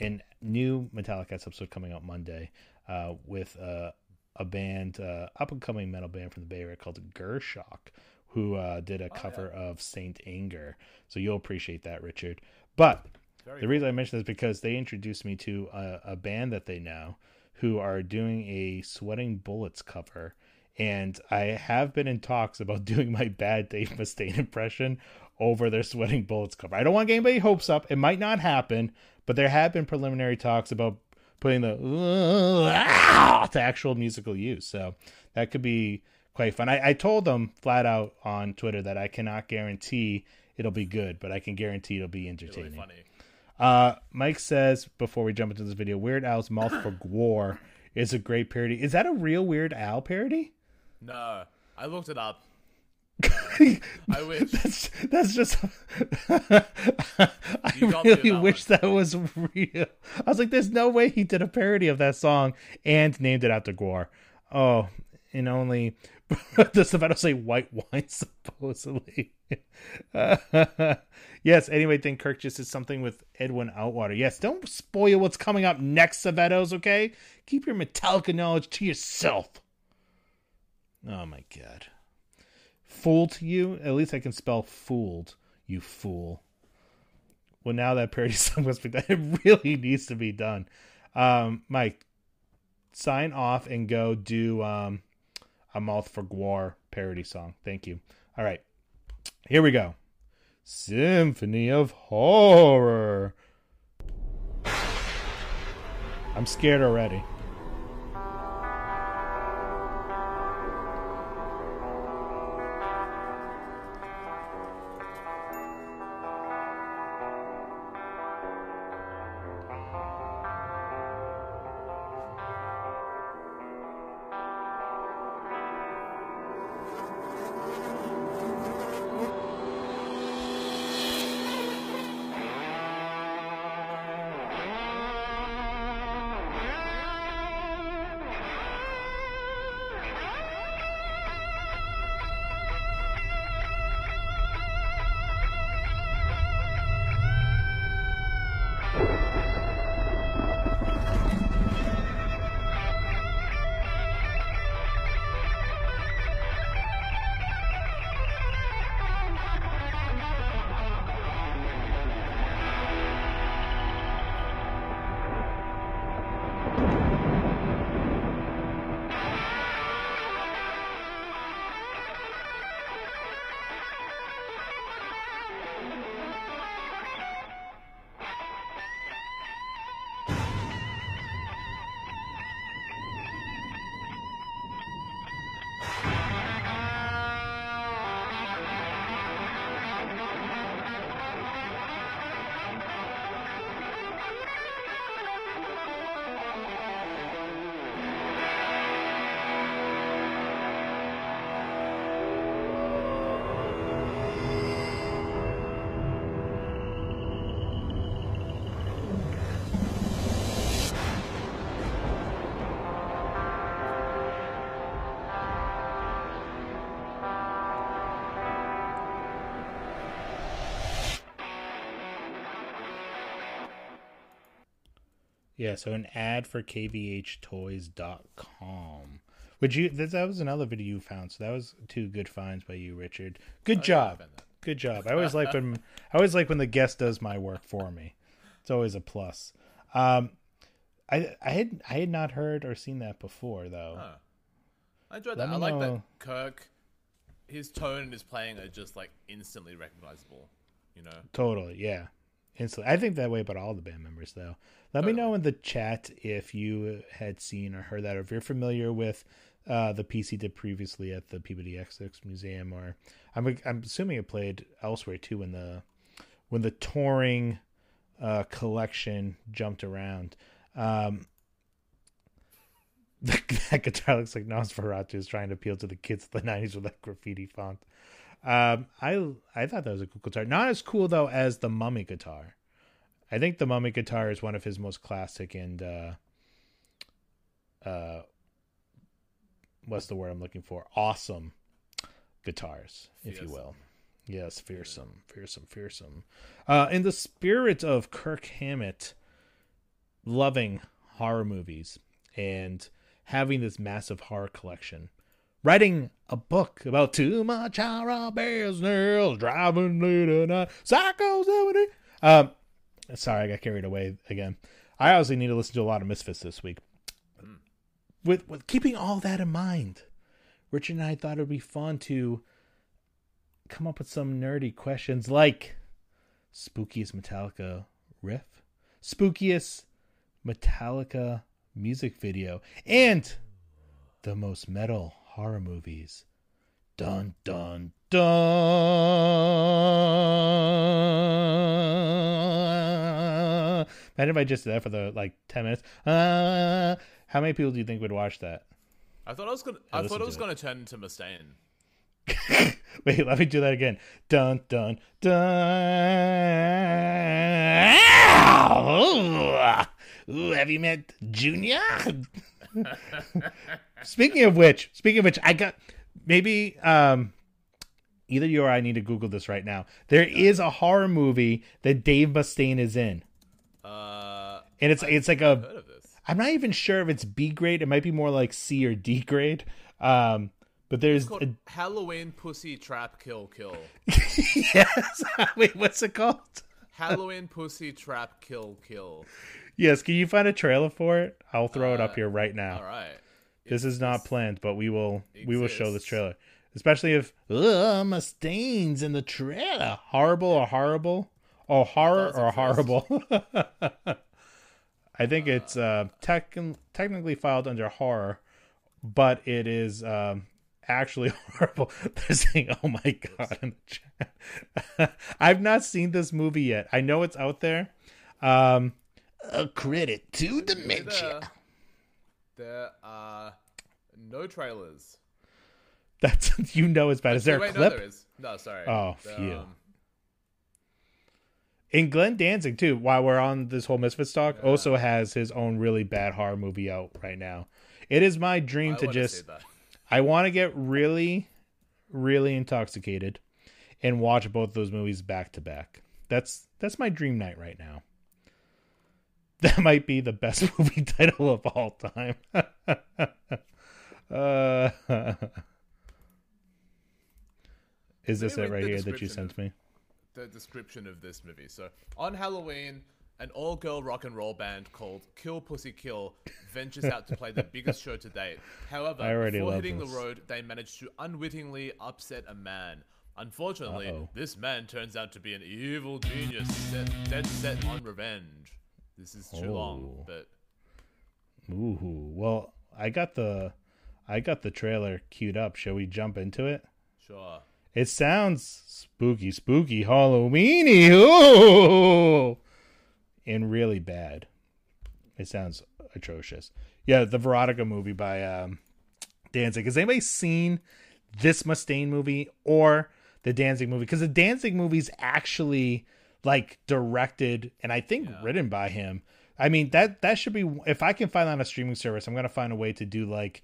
an new Metallica episode coming out Monday uh, with uh, a band, uh, up and coming metal band from the Bay Area called Gershock, who uh, did a cover of Saint Anger. So you'll appreciate that, Richard. But Very the reason I mention this is because they introduced me to a, a band that they know who are doing a Sweating Bullets cover. And I have been in talks about doing my bad Dave Mustaine impression over their Sweating Bullets cover. I don't want to get anybody hopes up. It might not happen, but there have been preliminary talks about putting the to actual musical use. So that could be quite fun. I, I told them flat out on Twitter that I cannot guarantee it'll be good, but I can guarantee it'll be Really entertaining. funny. Uh, Mike says before we jump into this video, Weird Al's "Mouth for Gwar" is a great parody. Is that a real Weird Al parody? No, I looked it up. I wish. That's that's just. I You got me with really wish that was real. I was like, "There's no way he did a parody of that song and named it after Gwar." Oh, and only does the Veto say white wine supposedly. yes. Anyway, then Kirk just did something with Edwin Outwater. Yes. Don't spoil what's coming up next, Savettos. Okay. Keep your Metallica knowledge to yourself. Oh my god. Fool to you? At least I can spell fooled. You fool. Well, now that parody song must be done. It really needs to be done. Um, Mike, sign off and go do um, a mouth for Gwar parody song. Thank you. All right, here we go. Symphony of Horror. I'm scared already. Yeah, so an ad for kvhtoys.com. Would you that, that was another video you found, so that was two good finds by you, Richard. Good job. Good job. I always like when I always like when the guest does my work for me. It's always a plus. Um I I had I had not heard or seen that before though. Huh. I enjoyed Let that. I like that. Kirk, his tone and his playing are just like instantly recognizable. You know, Totally, yeah. Instantly. I think that way about all the band members, though. Let me know in the chat if you had seen or heard that, or if you're familiar with uh, the piece he did previously at the Peabody Essex Museum, or I'm I'm assuming it played elsewhere too when the when the touring uh, collection jumped around. Um, that guitar looks like Nosferatu is trying to appeal to the kids of the '90s with that graffiti font. Um, I I thought that was a cool guitar. Not as cool though as the Mummy guitar. I think the Mummy guitar is one of his most classic and uh, uh, what's the word I'm looking for? Awesome guitars, if you will. Yes, fearsome, fearsome, fearsome. Uh, in the spirit of Kirk Hammett loving horror movies and having this massive horror collection, writing a book about too much horror business, driving late at night, Psycho 70. Um, sorry, I got carried away again. I obviously need to listen to a lot of Misfits this week. With with keeping all that in mind, Richard and I thought it would be fun to come up with some nerdy questions like spookiest Metallica riff, spookiest Metallica music video, and the most metal horror movies. Dun dun dun. Imagine if I just did that for the like ten minutes. Uh, how many people do you think would watch that? I thought I was gonna. I listen thought it to was it. gonna turn into Mustaine. Wait, let me do that again. Dun dun dun. Ooh, have you met Junior? Speaking of which, speaking of which, I got maybe um either you or I need to Google this right now. There is a horror movie that Dave Mustaine is in, Uh, and it's it's like a heard of this? I'm not even sure if it's B grade. It might be more like C or D grade. Um, but there's a, Halloween Pussy Trap Kill Kill. yes. Wait, what's it called? Halloween Pussy Trap Kill Kill. Yes, can you find a trailer for it? I'll throw it up here right now. Uh, All right. This is not planned, but we will we will show this trailer. Especially if Ugh, Mustaine's in the trailer. Horrible or horrible? Oh, horror or horrible? I think it's uh, tech- technically filed under horror, but it is um, actually horrible. They're saying, "Oh my god!" In the chat. I've not seen this movie yet. I know it's out there. Um, a credit to dementia. There, are no trailers. That's you know it's bad. Is there a Wait, clip? No, there is. No, sorry. Oh, The, phew. um, And Glenn Danzig too. While we're on this whole Misfits talk, also has his own really bad horror movie out right now. It is my dream I to just. I want to get really, really intoxicated and watch both those movies back to back. That's that's my dream night right now. That might be the best movie title of all time. uh, is this it right here that you sent me? the description of this movie. So, on Halloween, an all-girl rock and roll band called Kill Pussy Kill ventures out to play the biggest show to date. However, before hitting this. the road, they manage to unwittingly upset a man. Unfortunately, Uh-oh. this man turns out to be an evil genius dead set on revenge. This is too long, Oh. but Ooh, well, I got the I got the trailer queued up. Shall we jump into it? sure. It sounds spooky, spooky, Halloweeny, ooh, and really bad. It sounds atrocious. Yeah, the Veronica movie by um, Danzig. Has anybody seen this Mustaine movie or the Danzig movie? Because the Danzig movie's actually like directed and I think written by him. I mean that that should be if I can find that on a streaming service, I'm gonna find a way to do like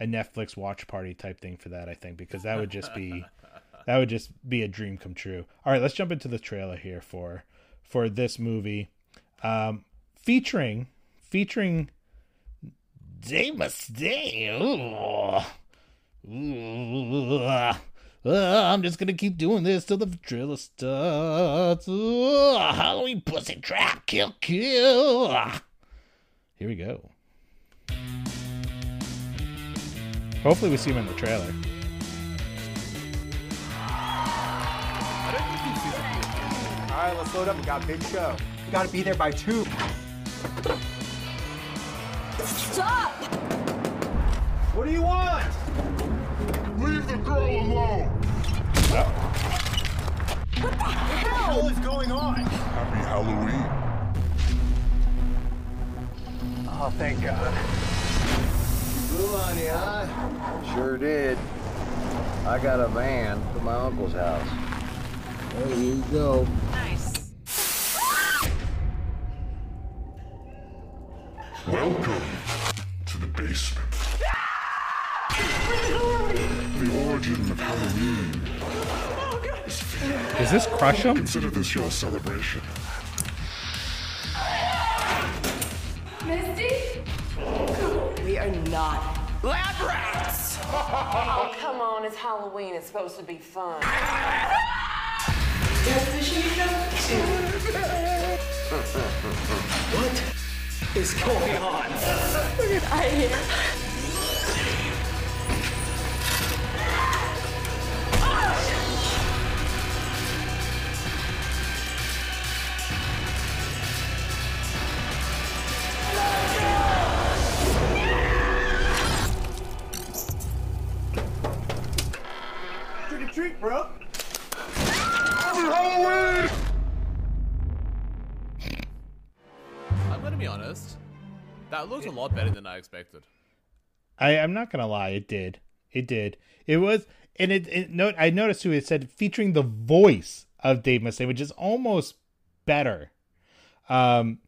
a Netflix watch party type thing for that. I think because that would just be that would just be a dream come true. All right, let's jump into the trailer here for for this movie, um, featuring featuring Dave Mustaine. Ooh. Ooh. Uh, I'm just gonna keep doing this till the trailer starts. Ooh, Halloween pussy trap, kill, kill. Here we go. Hopefully, we see him in the trailer. I don't think he's season All right, let's load up. We got a big show. We gotta be there by two. Stop! What do you want? Leave the girl alone! What the hell is going on? Happy Halloween. Oh, thank God. Blew on you, huh? Sure did. I got a van to my uncle's house. There you go. Nice. Welcome to the basement. The origin of Halloween. Is this Crush 'em? Consider this your celebration. Misty? We are not. Lab rats! oh, come on, it's Halloween. It's supposed to be fun. What is going on? Look at I here. Trick bro. Happy Halloween! I'm gonna be honest. That looked a lot better than I expected. I, I'm not gonna lie, it did. It did. It was, and it, it note I noticed too. It said featuring the voice of Dave Mustaine, which is almost better. Um,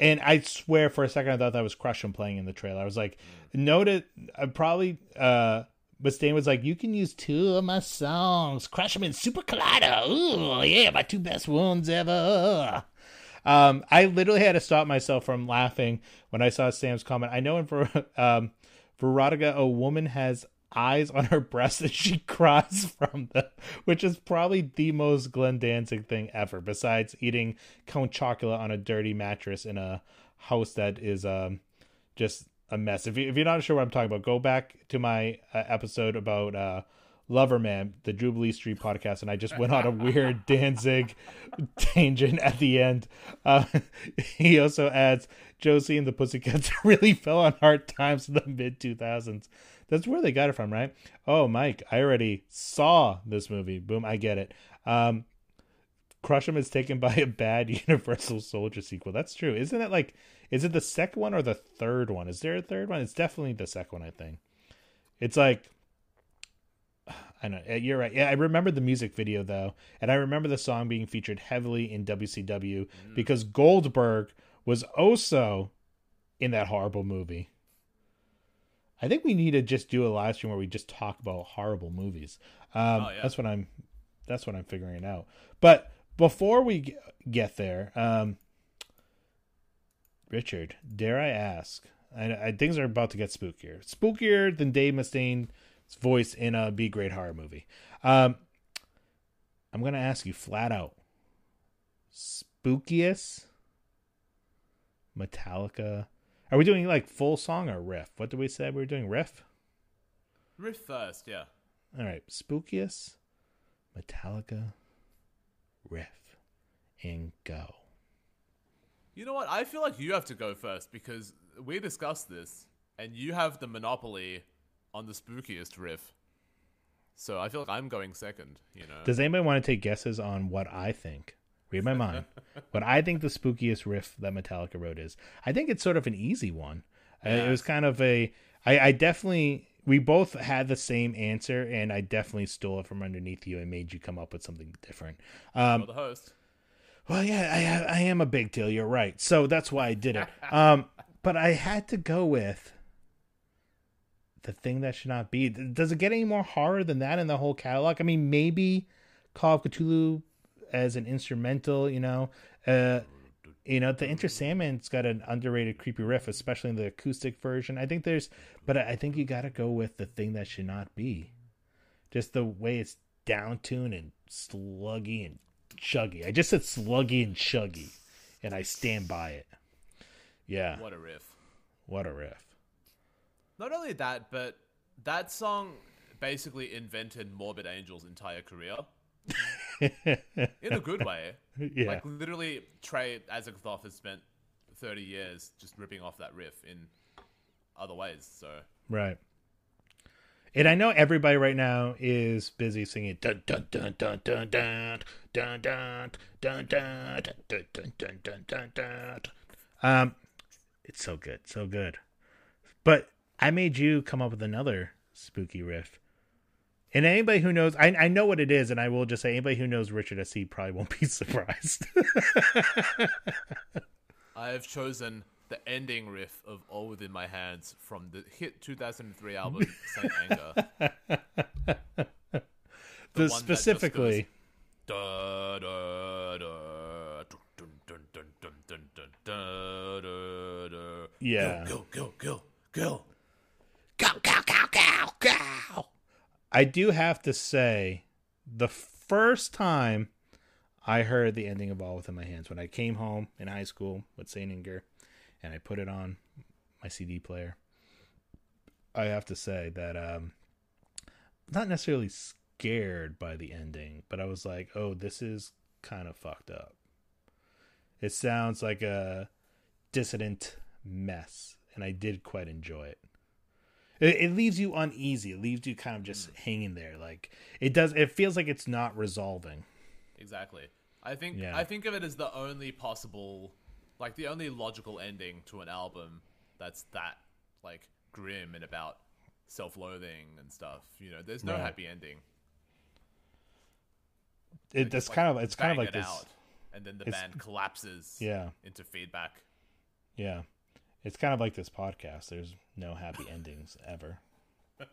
and I swear for a second I thought that was Crush'em playing in the trailer. I was like, noted. I probably. uh Mustaine was like, "You can use two of my songs, crush them in Super Collider. Ooh, yeah, my two best ones ever." Um, I literally had to stop myself from laughing when I saw Sam's comment. I know in Ver- um, Veronica, a woman has eyes on her breast and she cries from them, which is probably the most Glenn Danzig thing ever, besides eating cone chocolate on a dirty mattress in a house that is um, just a mess. If, you, if you're not sure what I'm talking about, go back to my uh, episode about uh, Loverman, the Jubilee Street podcast, and I just went on a weird Danzig tangent at the end. Uh, he also adds Josie and the Pussycats really fell on hard times in the mid 2000s. That's where they got it from, right? Oh, Mike, I already saw this movie. Boom, I get it. Um, Crush 'em is taken by a bad Universal Soldier sequel. That's true. Isn't it like, is it the second one or the third one? Is there a third one? It's definitely the second one, I think. It's like, I know you're right. Yeah, I remember the music video though, and I remember the song being featured heavily in WCW because Goldberg was also in that horrible movie. I think we need to just do a live stream where we just talk about horrible movies. Um, Oh, yeah. That's what I'm. That's what I'm figuring out. But before we get there, um, Richard, dare I ask? I, I things are about to get spookier, spookier than Dave Mustaine's voice in a B grade horror movie. Um, I'm gonna ask you flat out: spookiest Metallica. Are we doing like full song or riff? What did we say we were doing? Riff. Riff first, yeah. All right, spookiest Metallica riff and go. You know what? I feel like you have to go first because we discussed this, and you have the monopoly on the spookiest riff. So I feel like I'm going second. You know. Does anybody want to take guesses on what I think? Read my mind. what I think the spookiest riff that Metallica wrote is. I think it's sort of an easy one. Uh, it was kind of a. I, I definitely. We both had the same answer, and I definitely stole it from underneath you and made you come up with something different. Um, the host. Well, yeah, I I am a big deal. You're right. So that's why I did it. Um, but I had to go with the thing that should not be. Does it get any more horror than that in the whole catalog? I mean, maybe Call of Cthulhu as an instrumental. You know, uh, you know, the Enter Sandman's got an underrated creepy riff, especially in the acoustic version. I think there's, but I I think you got to go with the thing that should not be. Just the way it's down tuned and sluggy and chuggy. I just said sluggy and chuggy, and I stand by it. Yeah. What a riff. What a riff. Not only that, but that song basically invented Morbid Angel's entire career. In a good way. Yeah. Like, literally, Trey Azagthoth has spent 30 years just ripping off that riff in other ways, so. Right. And I know everybody right now is busy singing dun dun dun dun dun dun dun dun dun dun dun dun dun dun dun. Um, it's so good, so good. But I made you come up with another spooky riff. And anybody who knows, I I know what it is, and I will just say anybody who knows Richard S. He probably won't be surprised. I have chosen the ending riff of All Within My Hands from the hit 2003 album, Saint Anger. The The- one that just specifically, goes, Da, da, da. Yeah. Go, go, go, go, Go, go, go, go, go. I do have to say, the first time I heard the ending of All Within My Hands, when I came home in high school with St. Anger and I put it on my CD player, I have to say that um not necessarily scared by the ending, but I was like, oh, this is kind of fucked up. It sounds like a dissident mess, and I did quite enjoy it. It, it leaves you uneasy. It leaves you kind of just hanging there. Like it does. It feels like it's not resolving. Exactly. I think Yeah. I think of it as the only possible, like the only logical ending to an album that's that like grim and about self-loathing and stuff. You know, there's no Right. happy ending. It, that's kind of. It's kind of like this. out, and then the band collapses. Yeah. Into feedback. Yeah. It's kind of like this podcast. There's no happy endings ever.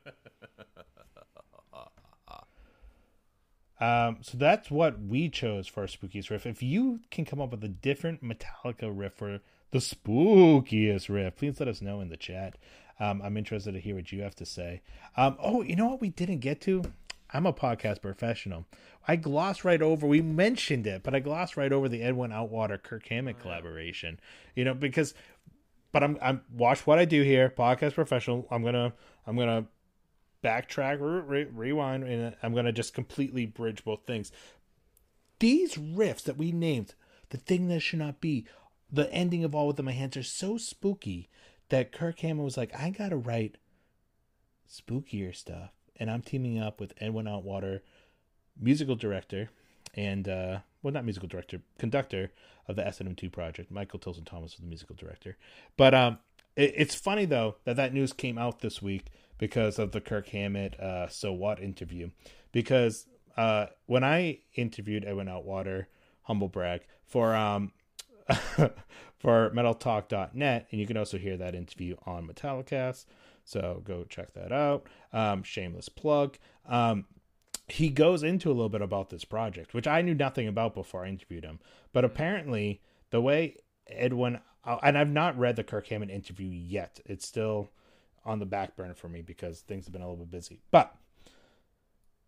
Um, so that's what we chose for our spookiest riff. If you can come up with a different Metallica riff for the spookiest riff, please let us know in the chat. Um, I'm interested to hear what you have to say. Um, oh, you know what we didn't get to? I'm a podcast professional. I glossed right over. We mentioned it, but I glossed right over the Edwin Outwater Kirk Hammett collaboration. You know, because, but I'm I'm watch what I do here. Podcast professional. I'm gonna I'm gonna backtrack, re- re- rewind, and I'm gonna just completely bridge both things. These riffs that we named, the thing that should not be, the ending of All Within My Hands are so spooky that Kirk Hammett was like, I gotta write spookier stuff, and I'm teaming up with Edwin Outwater, musical director, and uh, well, not musical director, conductor of the S&M2 project. Michael Tilson Thomas was the musical director, but um, it, it's funny though that that news came out this week because of the Kirk Hammett uh, "So What" interview, because uh, when I interviewed Edwin Outwater, humble brag for um for metaltalk.net and you can also hear that interview on metallicast so go check that out. Um shameless plug. Um he goes into a little bit about this project which i knew nothing about before i interviewed him. But apparently the way edwin uh, and i've not read the kirk hammett interview yet. It's still on the back burner for me because things have been a little bit busy but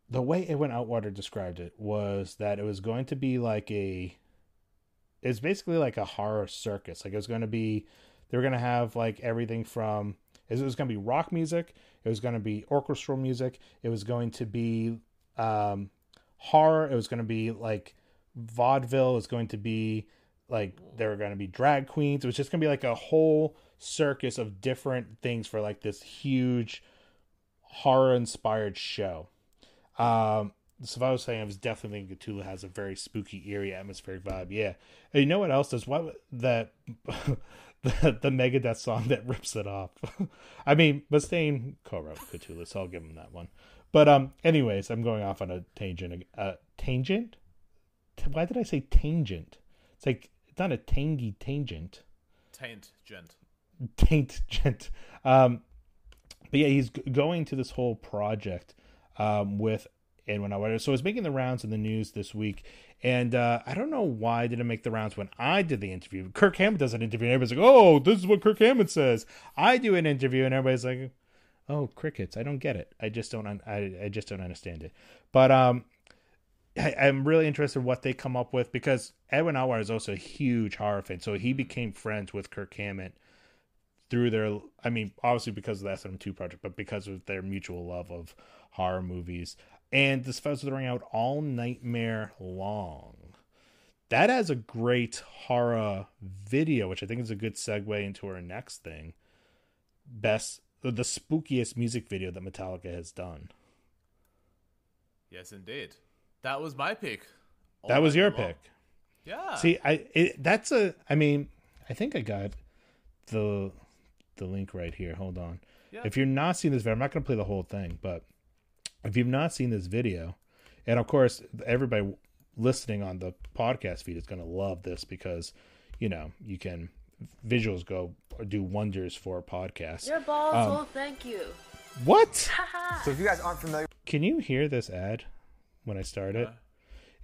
the way Edwin Outwater described it was that it was going to be like a it's basically like a horror circus. Like it was going to be, they were going to have like everything from, it was going to be rock music, it was going to be orchestral music, it was going to be um, horror, it was going to be like vaudeville, it was going to be like there were going to be drag queens. It was just going to be like a whole circus of different things for like this huge horror inspired show. Um, so I was saying I was definitely thinking Cthulhu has a very spooky, eerie, atmospheric vibe. Yeah. And you know what else does? What that the the Megadeth song that rips it off. I mean, Mustaine co-wrote Cthulhu, so I'll give him that one. But um, anyways, I'm going off on a tangent. Uh, tangent? Why did I say tangent? It's like it's not a tangy tangent. Taint gent. Taint gent. Um, but yeah, he's going to this whole project um, with Edwin Outwater. So it's making the rounds in the news this week. And uh, I don't know why didn't make the rounds when I did the interview. Kirk Hammett does an interview, and everybody's like, oh, this is what Kirk Hammett says. I do an interview, and everybody's like, oh, crickets. I don't get it. I just don't. I, I just don't understand it. But um, I, I'm really interested in what they come up with because Edwin Outwater is also a huge horror fan. So he became friends with Kirk Hammett through their I mean, obviously because of the SM2 project, but because of their mutual love of horror movies. And this fellow's throwing out All Nightmare Long. That has a great horror video, which I think is a good segue into our next thing. Best the spookiest music video that Metallica has done. Yes, indeed. That was my pick. All that was your long. pick. Yeah. See, I it, that's a. I mean, I think I got the the link right here. Hold on. Yeah. If you're not seeing this video, I'm not going to play the whole thing, but if you've not seen this video, and of course everybody listening on the podcast feed is going to love this because you know you can visuals go do wonders for podcasts. Your balls Um, will thank you. What? So if you guys aren't familiar Can you hear this ad when I start it?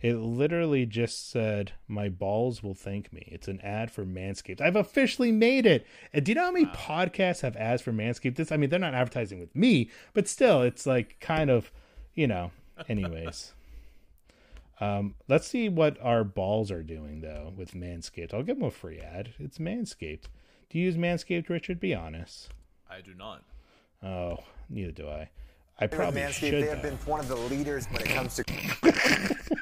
It literally just said, "My balls will thank me." It's an ad for Manscaped. I've officially made it. And do you know how many podcasts have ads for Manscaped? This, I mean, they're not advertising with me, but still, it's like kind of, you know. Anyways, um, let's see what our balls are doing though with Manscaped. I'll give them a free ad. It's Manscaped. Do you use Manscaped, Richard? Be honest. I do not. Oh, neither do I. I with probably Manscaped, should. they have though. been one of the leaders when it comes to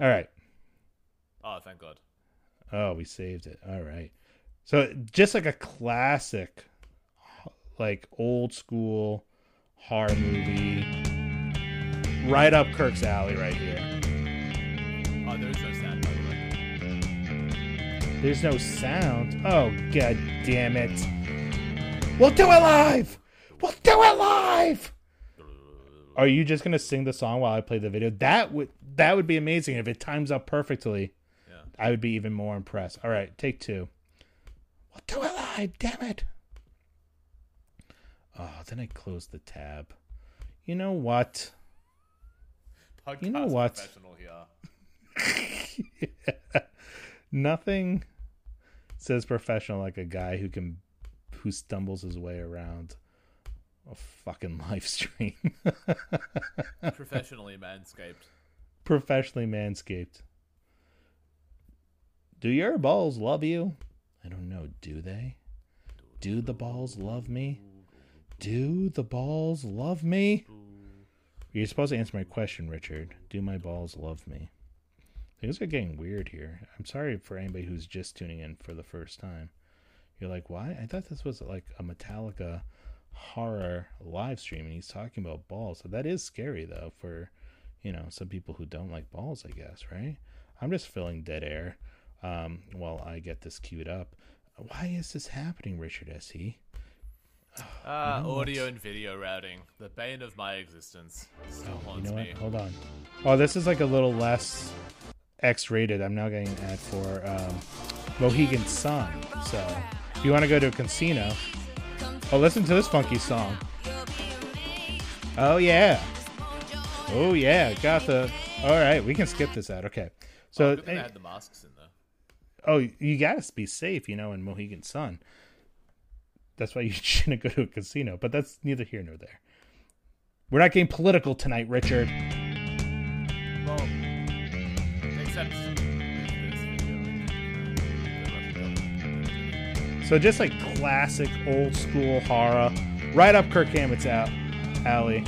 All right. Oh, thank God. Oh, we saved it. All right. So just like a classic, like old school horror movie, right up Kirk's alley, right here. Oh, there is no sound, by the way. There's no sound. Oh, god damn it! We'll do it live. We'll do it live. Are you just gonna sing the song while I play the video? That would that would be amazing if it times up perfectly. Yeah. I would be even more impressed. All right, take two. We'll do it live, damn it. Oh, then I closed the tab. You know what? Podcast You know what? professional here. Nothing says professional like a guy who can who stumbles his way around a fucking live stream. Professionally manscaped. Professionally manscaped. Do your balls love you? I don't know. Do they? Do the balls love me? Do the balls love me? You're supposed to answer my question, Richard. Do my balls love me? Things are getting weird here. I'm sorry for anybody who's just tuning in for the first time. You're like, why? I thought this was like a Metallica horror live stream, and he's talking about balls. So that is scary, though, for you know some people who don't like balls. I guess, right? I'm just filling dead air um, while I get this queued up. Why is this happening, Richard S. He? Ah, know what? audio and video routing. The bane of my existence. Still You haunts know what? me. Hold on. Oh, this is like a little less X-rated. I'm now getting an ad for um, Mohegan Sun. So, if you want to go to a casino, oh, listen to this funky song. Oh yeah. Oh yeah. Got the. All right, we can skip this out. Okay. So, Oh, they had the masks in there. oh, you gotta be safe, you know, in Mohegan Sun. That's why you shouldn't go to a casino. But that's neither here nor there. We're not getting political tonight, Richard. Well, except. So just like classic old school horror, right up Kirk Hammett's out alley.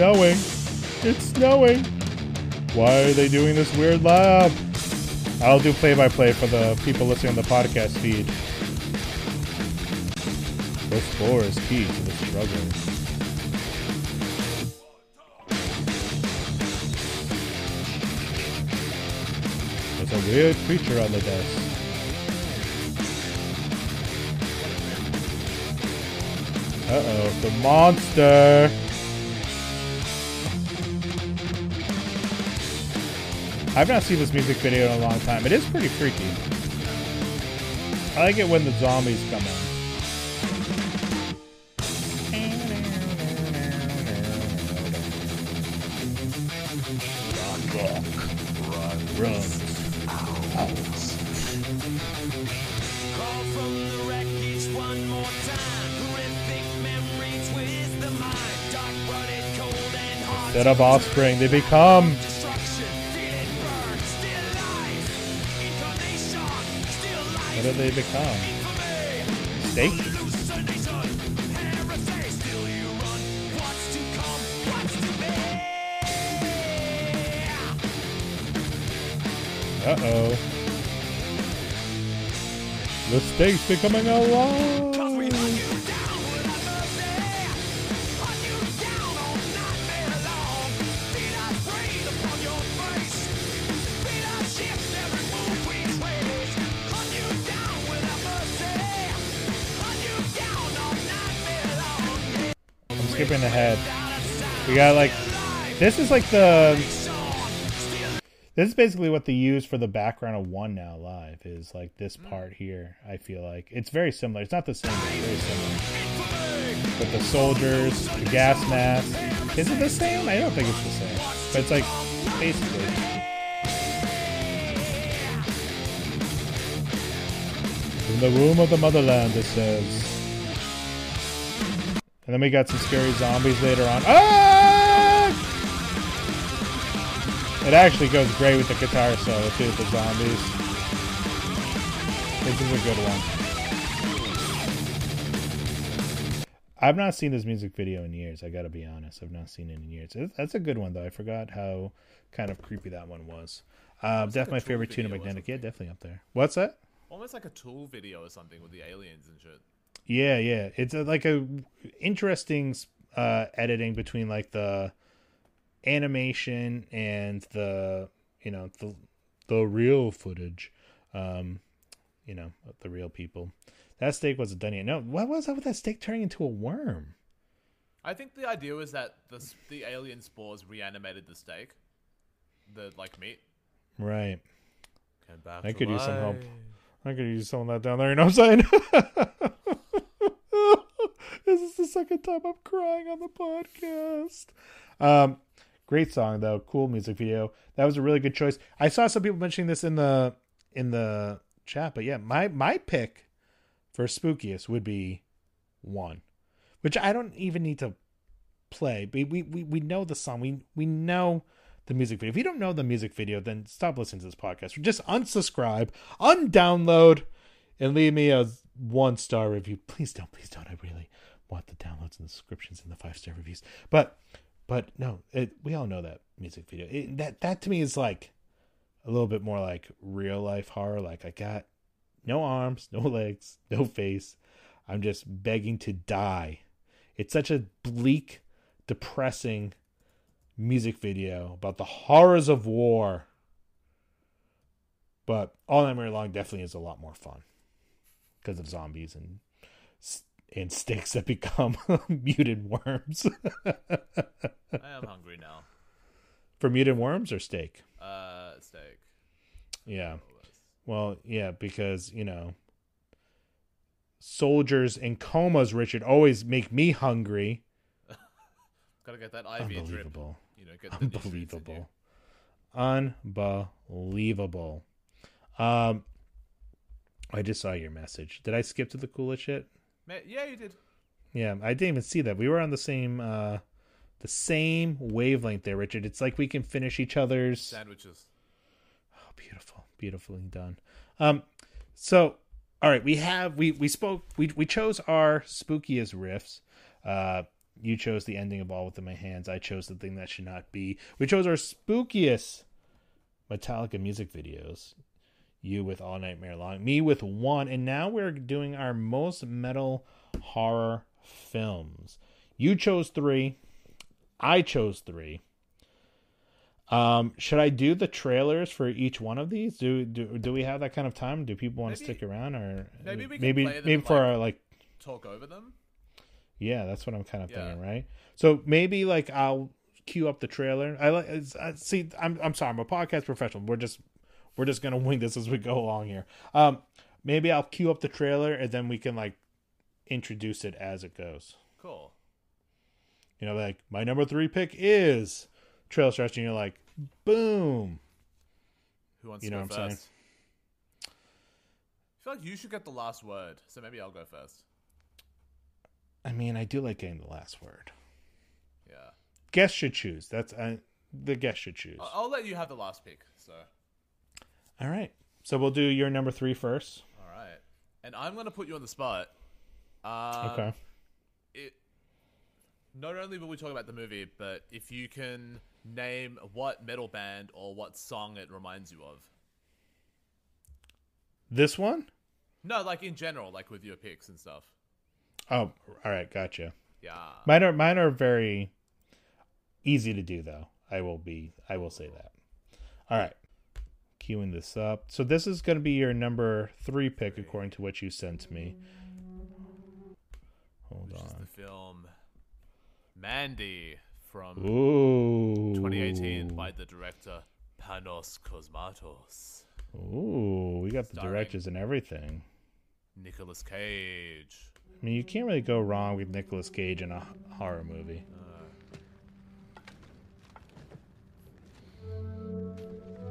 Snowing. It's snowing. Why are they doing this weird lab? I'll do play by play for the people listening on the podcast feed. This floor is key to the struggle. There's a weird creature on the desk. Uh oh, the monster! I've not seen this music video in a long time. It is pretty freaky. I like it when the zombies come in. Runs. Call from the wreckage they become? Steak? Loses the nation. Heresy, still got like this is like the this is basically what they use for the background of one now live is like this part here. I feel like it's very similar. It's not the same, but very similar. With the soldiers, the gas mask. Is it the same? I don't think it's the same, but it's like basically. In the womb of the motherland, it says. And then we got some scary zombies later on. Ah! It actually goes great with the guitar solo too, with the zombies. This is a good one. I've not seen this music video in years. I got to be honest. I've not seen it in years. That's a good one though. I forgot how kind of creepy that one was. Uh, like definitely my favorite tune of Magnetic. Yeah, definitely up there. What's that? Almost like a tool video or something with the aliens and shit. Yeah, yeah. It's a, like a interesting uh, editing between like the animation and the you know the the real footage. Um, you know the real people. That steak wasn't done yet. No, what was up with that steak turning into a worm? I think the idea was that the the alien spores reanimated the steak, the like meat. Right. Came back I to could use some help. I could use some of that down there. You know what I'm saying? this is the second time I'm crying on the podcast. Um, great song though. Cool music video. That was a really good choice. I saw some people mentioning this in the in the chat, but yeah, my my pick for spookiest would be one, which I don't even need to play. We we we, we know the song. We we know the music video. If you don't know the music video, then stop listening to this podcast. Or Just unsubscribe, undownload, and leave me a one star review. Please don't, please don't. I really want the downloads and the subscriptions and the five star reviews. But but no, it, we all know that music video. It, that that to me is like a little bit more like real life horror. Like I got no arms, no legs, no face. I'm just begging to die. It's such a bleak, depressing music video about the horrors of war. But All Nightmare Long definitely is a lot more fun because of zombies and and sticks that become muted worms. I am hungry now. For muted worms or steak? Uh, steak. Yeah. Well, yeah, because, you know, soldiers in comas, Richard, always make me hungry. Gotta get that IV drip. Unbelievable. You know, get the nutrients in you. Unbelievable. Unbelievable. Um, I just saw your message. Did I skip to the coolest shit? Yeah, you did. Yeah, I didn't even see that. We were on the same uh the same wavelength there, Richard. It's like we can finish each other's Sandwiches. Oh, beautiful, beautifully done. Um, so all right, we have we we spoke we we chose our spookiest riffs. Uh, you chose the ending of All Within My Hands. I chose the thing that should not be. We chose our spookiest Metallica music videos. You with All Nightmare Long, me with one, and now we're doing our most metal horror films. You chose three. I chose three. Um, should I do the trailers for each one of these? Do do do we have that kind of time? Do people want to stick around, or maybe we can maybe maybe for like, our like Talk over them. yeah, that's what I'm kind of Yeah. thinking, right? So maybe like I'll cue up the trailer. I like see. I'm I'm sorry. I'm a podcast professional. We're just we're just gonna wing this as we go along here. Um, maybe I'll cue up the trailer and then we can like introduce it as it goes. Cool. You know, like my number three pick is Trail Stretch, and you're like, boom. Who wants You to know go what I'm saying? first? I feel like you should get the last word, so maybe I'll go first. I mean, I do like getting the last word. Yeah. Guest should choose. That's uh, the guest should choose. I'll, I'll let you have the last pick. So, All right. So we'll do your number three first. all right. And I'm gonna put you on the spot. Um, Okay. It. Not only will we talk about the movie, but if you can name what metal band or what song it reminds you of. This one? No, like in general, like with your picks and stuff. Oh, all right, gotcha. Yeah. Mine are mine are very easy to do though. I will be I will say that. All right. Queuing this up. So this is going to be your number 3 pick according to what you sent me. Hold Which is on. the film Mandy from Ooh. 2018 by the director Panos Cosmatos. Ooh, we got the Starring- directors and everything. Nicolas Cage. I mean, you can't really go wrong with Nicolas Cage in a horror movie. Uh.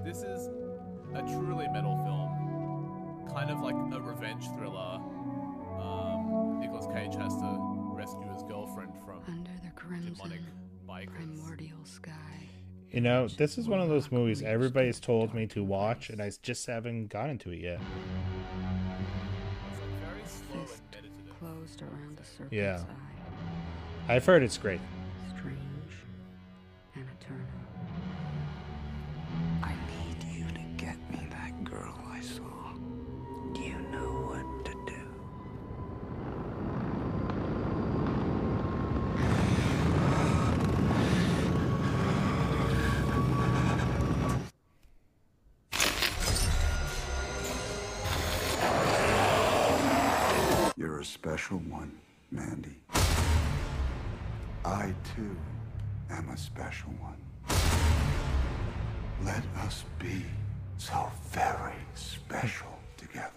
This is a truly metal film, kind of like a revenge thriller. Um, Nicolas Cage has to rescue his girlfriend from under the crimson demonic bikers. primordial sky. You know, this is one of those movies everybody's told me to watch, and I just haven't gotten into it yet. Fist closed around the yeah. I've heard it's great. Special one. Let us be so very special together.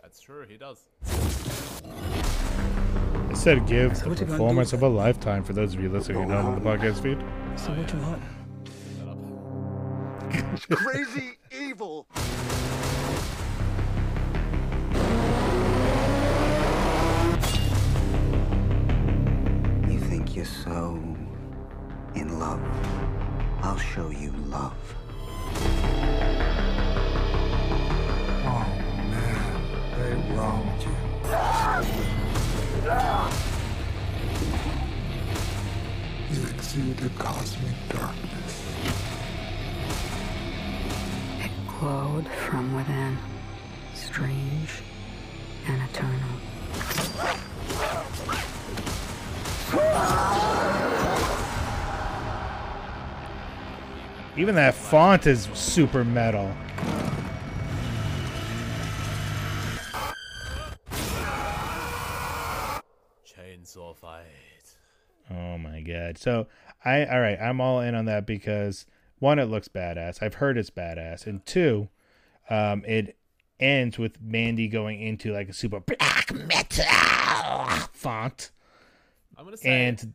That's true. He does. I said give So the what you gonna performance of a lifetime for those of you listening not on the podcast feed. So what you want? Crazy evil. Show you love. Even that font is super metal. Chainsaw fight. Oh my god. So I all right, I'm all in on that because one, it looks badass. I've heard it's badass. And two, um, it ends with Mandy going into like a super black metal font. I'm gonna say and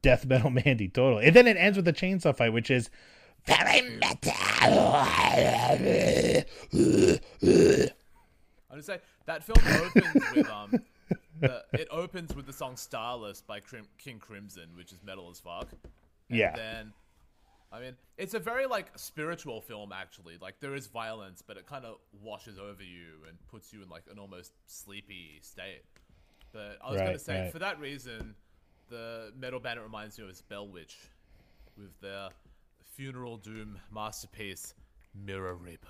death metal Mandy total. And then it ends with a chainsaw fight, which is very metal. I'm gonna say that film opens with um, the, it opens with the song "Starless" by Crim- King Crimson, which is metal as fuck. And Yeah. Then, I mean, it's a very like spiritual film actually. Like there is violence, but it kind of washes over you and puts you in like an almost sleepy state. But I was gonna say right. for that reason, the Metal band it reminds me of Bell Witch, with their funeral doom masterpiece, Mirror Reaper.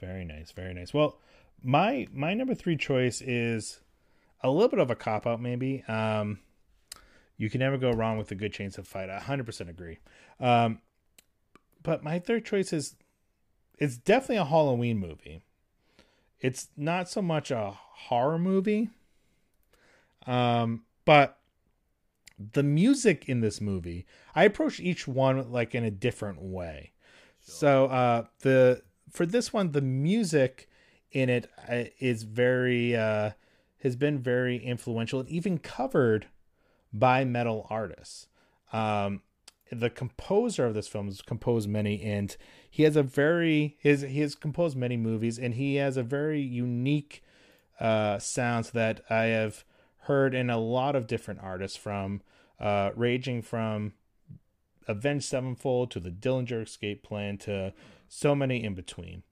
Very nice, very nice. Well, my my number three choice is a little bit of a cop out, maybe. Um, you can never go wrong with a good chainsaw fight. I 100% agree. Um, but my third choice is it's definitely a Halloween movie. It's not so much a horror movie. Um, but the music in this movie, I approach each one like in a different way. So uh, the for this one, the music in it uh, very uh, has been very influential and even covered by metal artists. Um, the composer of this film has composed many, and he has a very his he has composed many movies, and he has a very unique uh, sounds that I have heard in a lot of different artists from uh, ranging from Avenged Sevenfold to the Dillinger Escape Plan to so many in between.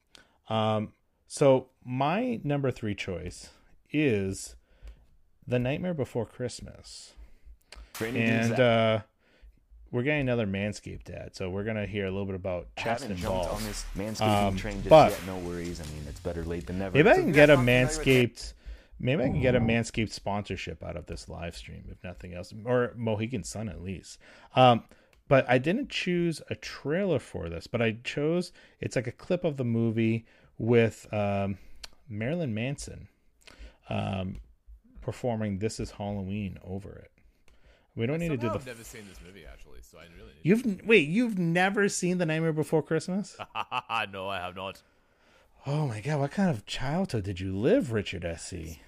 Um, so my number three choice is The Nightmare Before Christmas, Brandon and uh, we're getting another Manscaped ad, so we're gonna hear a little bit about chest and balls. on this manscaping Um, train just but yet. No worries. I mean, it's better late than never. Maybe I can get a guys aren't familiar with Manscaped. Maybe I can get a Manscaped sponsorship out of this live stream, if nothing else, or Mohegan Sun at least. Um, but I didn't choose a trailer for this, but I chose it's like a clip of the movie with um, Marilyn Manson um, performing "This Is Halloween" over it. We don't need to do the. I've never seen this movie actually, so I really need. You've wait, you've never seen The Nightmare Before Christmas? no, I have not. Oh my god, what kind of childhood did you live, Richard S. He? Oh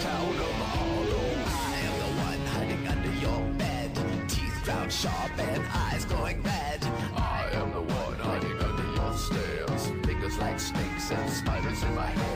town of Hollow, I am the one hiding under your bed. Teeth ground sharp and eyes glowing red. I am the one hiding under your stairs. Fingers like snakes and spiders in my hair.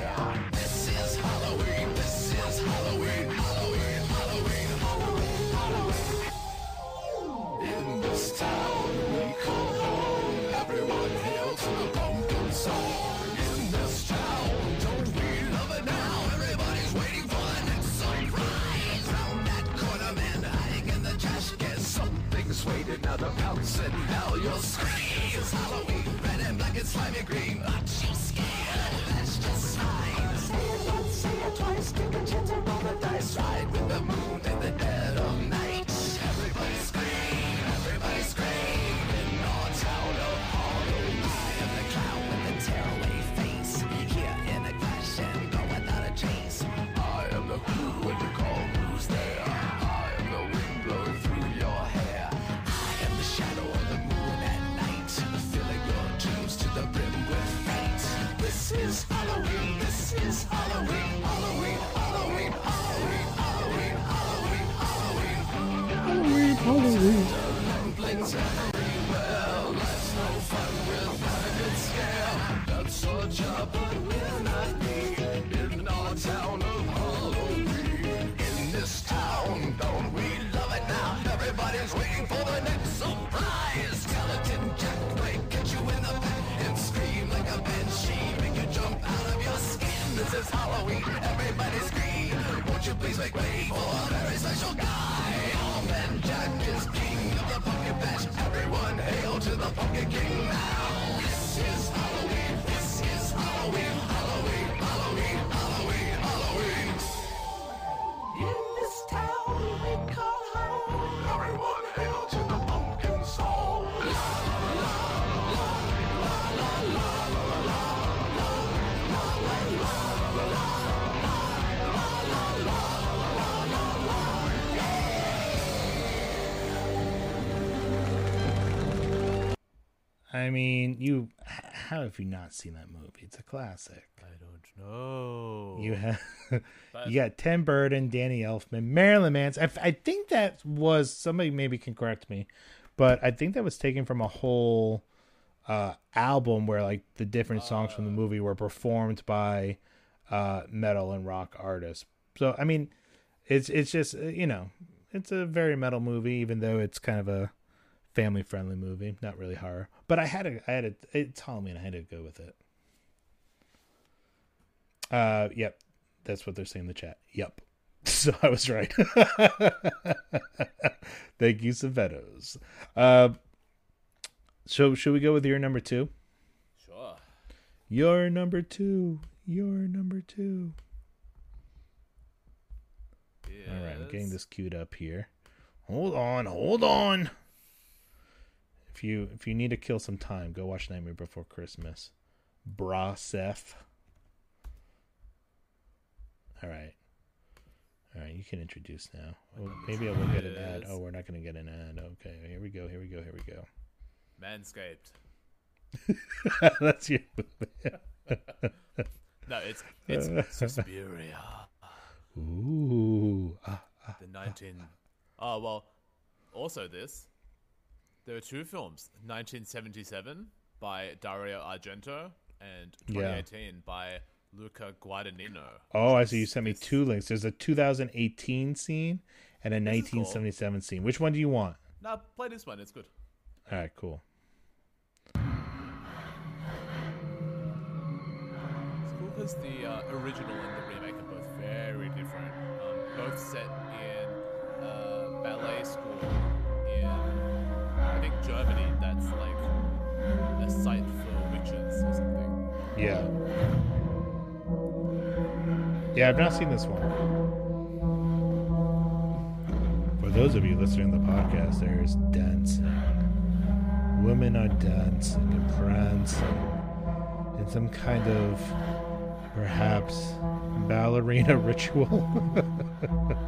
Mean, you. How have you not seen that movie? It's a classic. I don't know. You have. You got Tim Burton, Danny Elfman, Marilyn Manson. I, I think that was somebody maybe can correct me, but I think that was taken from a whole uh, album where like the different songs from the movie were performed by uh, metal and rock artists. So I mean, it's it's just uh, you know it's a very metal movie, even though it's kind of a family friendly movie, not really horror. But I had a I had a it's Halloween. I had to go with it. Uh, yep, that's what they're saying in the chat. Yep, so I was right. Thank you, Savetos. Uh, so should we go with your number two? Sure. Your number two. Your number two. All right, I'm getting this queued up here. Hold on, hold on. If you if you need to kill some time, go watch Nightmare Before Christmas. Brasef. All right. All right, you can introduce now. Oh, maybe I will get an ad. Oh, we're not going to get an ad. Okay, here we go. Here we go. Here we go. Manscaped. That's you. No, it's it's Suspiria. Ooh. Ah, ah, The 19. Oh, well, also this. There were two films 1977 by Dario Argento and Yeah. 2018 by Luca Guadagnino. Oh, I see. You sent me two links. There's a 2018 scene and a This is cool. 1977 scene. Which one do you want? No, play this one. It's good. All right, cool. It's cool because the uh, original and the remake are both very different. Um, both set in uh, ballet school I think, Germany. That's like a site for witches or something. Yeah. Yeah, I've not seen this one. For those of you listening to the podcast, there's dancing. Women are dancing and prancing in some kind of perhaps ballerina ritual.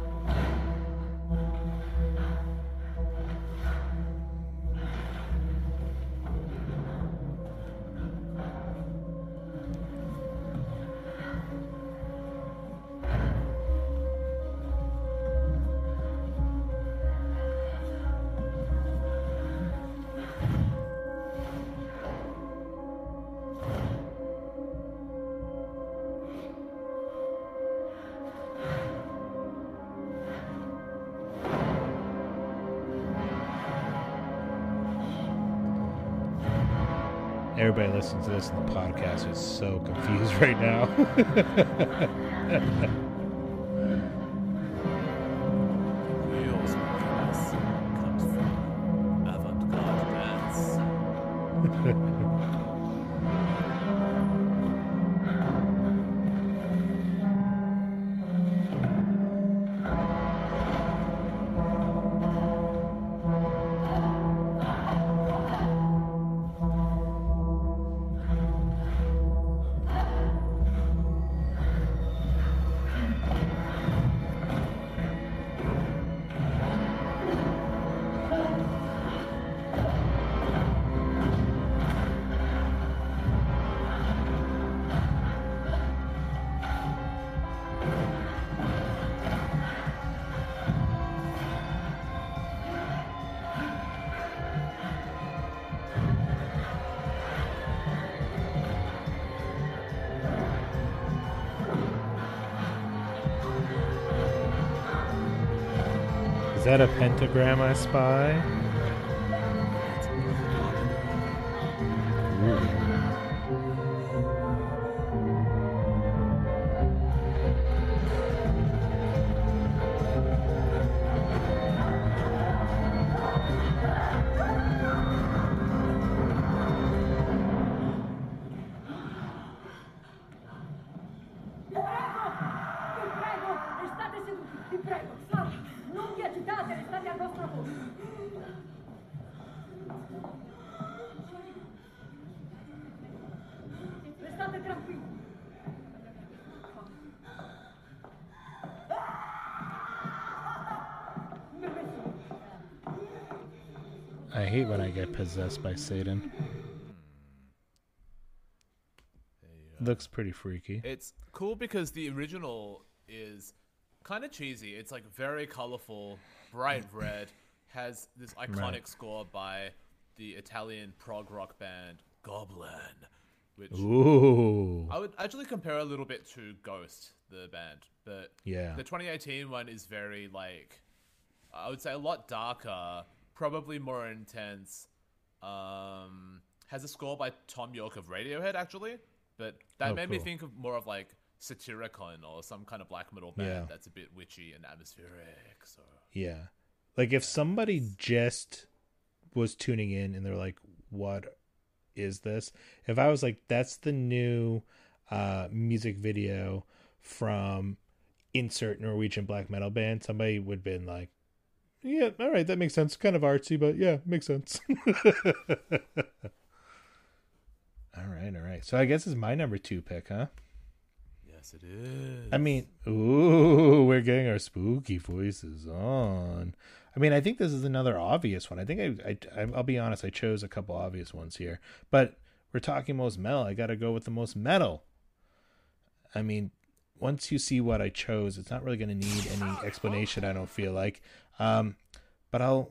Listening to this in the podcast is so confused right now. that a I hate when I get possessed by Satan. Uh, Looks pretty freaky. It's cool because the original is kind of cheesy. It's like very colorful, bright red, has this iconic Right. score by the Italian prog rock band Goblin, which Ooh. I would actually compare a little bit to Ghost, the band, but Yeah. the 2018 one is very like I would say a lot darker, probably more intense. Um, has a score by Thom Yorke of Radiohead actually, but that Oh, made me think of more of like Satyricon or some kind of black metal band Yeah. that's a bit witchy and atmospheric. So Yeah. Like if somebody just was tuning in and they're like, what is this? If I was like, that's the new uh, music video from insert Norwegian black metal band, somebody would have been like, yeah, all right, that makes sense. Kind of artsy, but yeah, makes sense. all right, all right. So I guess it's my number two pick, huh? yes, it is. I mean, ooh, we're getting our spooky voices on. I mean, I think this is another obvious one. I think I, I I'll be honest, I chose a couple obvious ones here, but we're talking most metal. I got to go with the most metal. I mean, once you see what I chose, it's not really going to need any explanation. I don't feel like, um, but I'll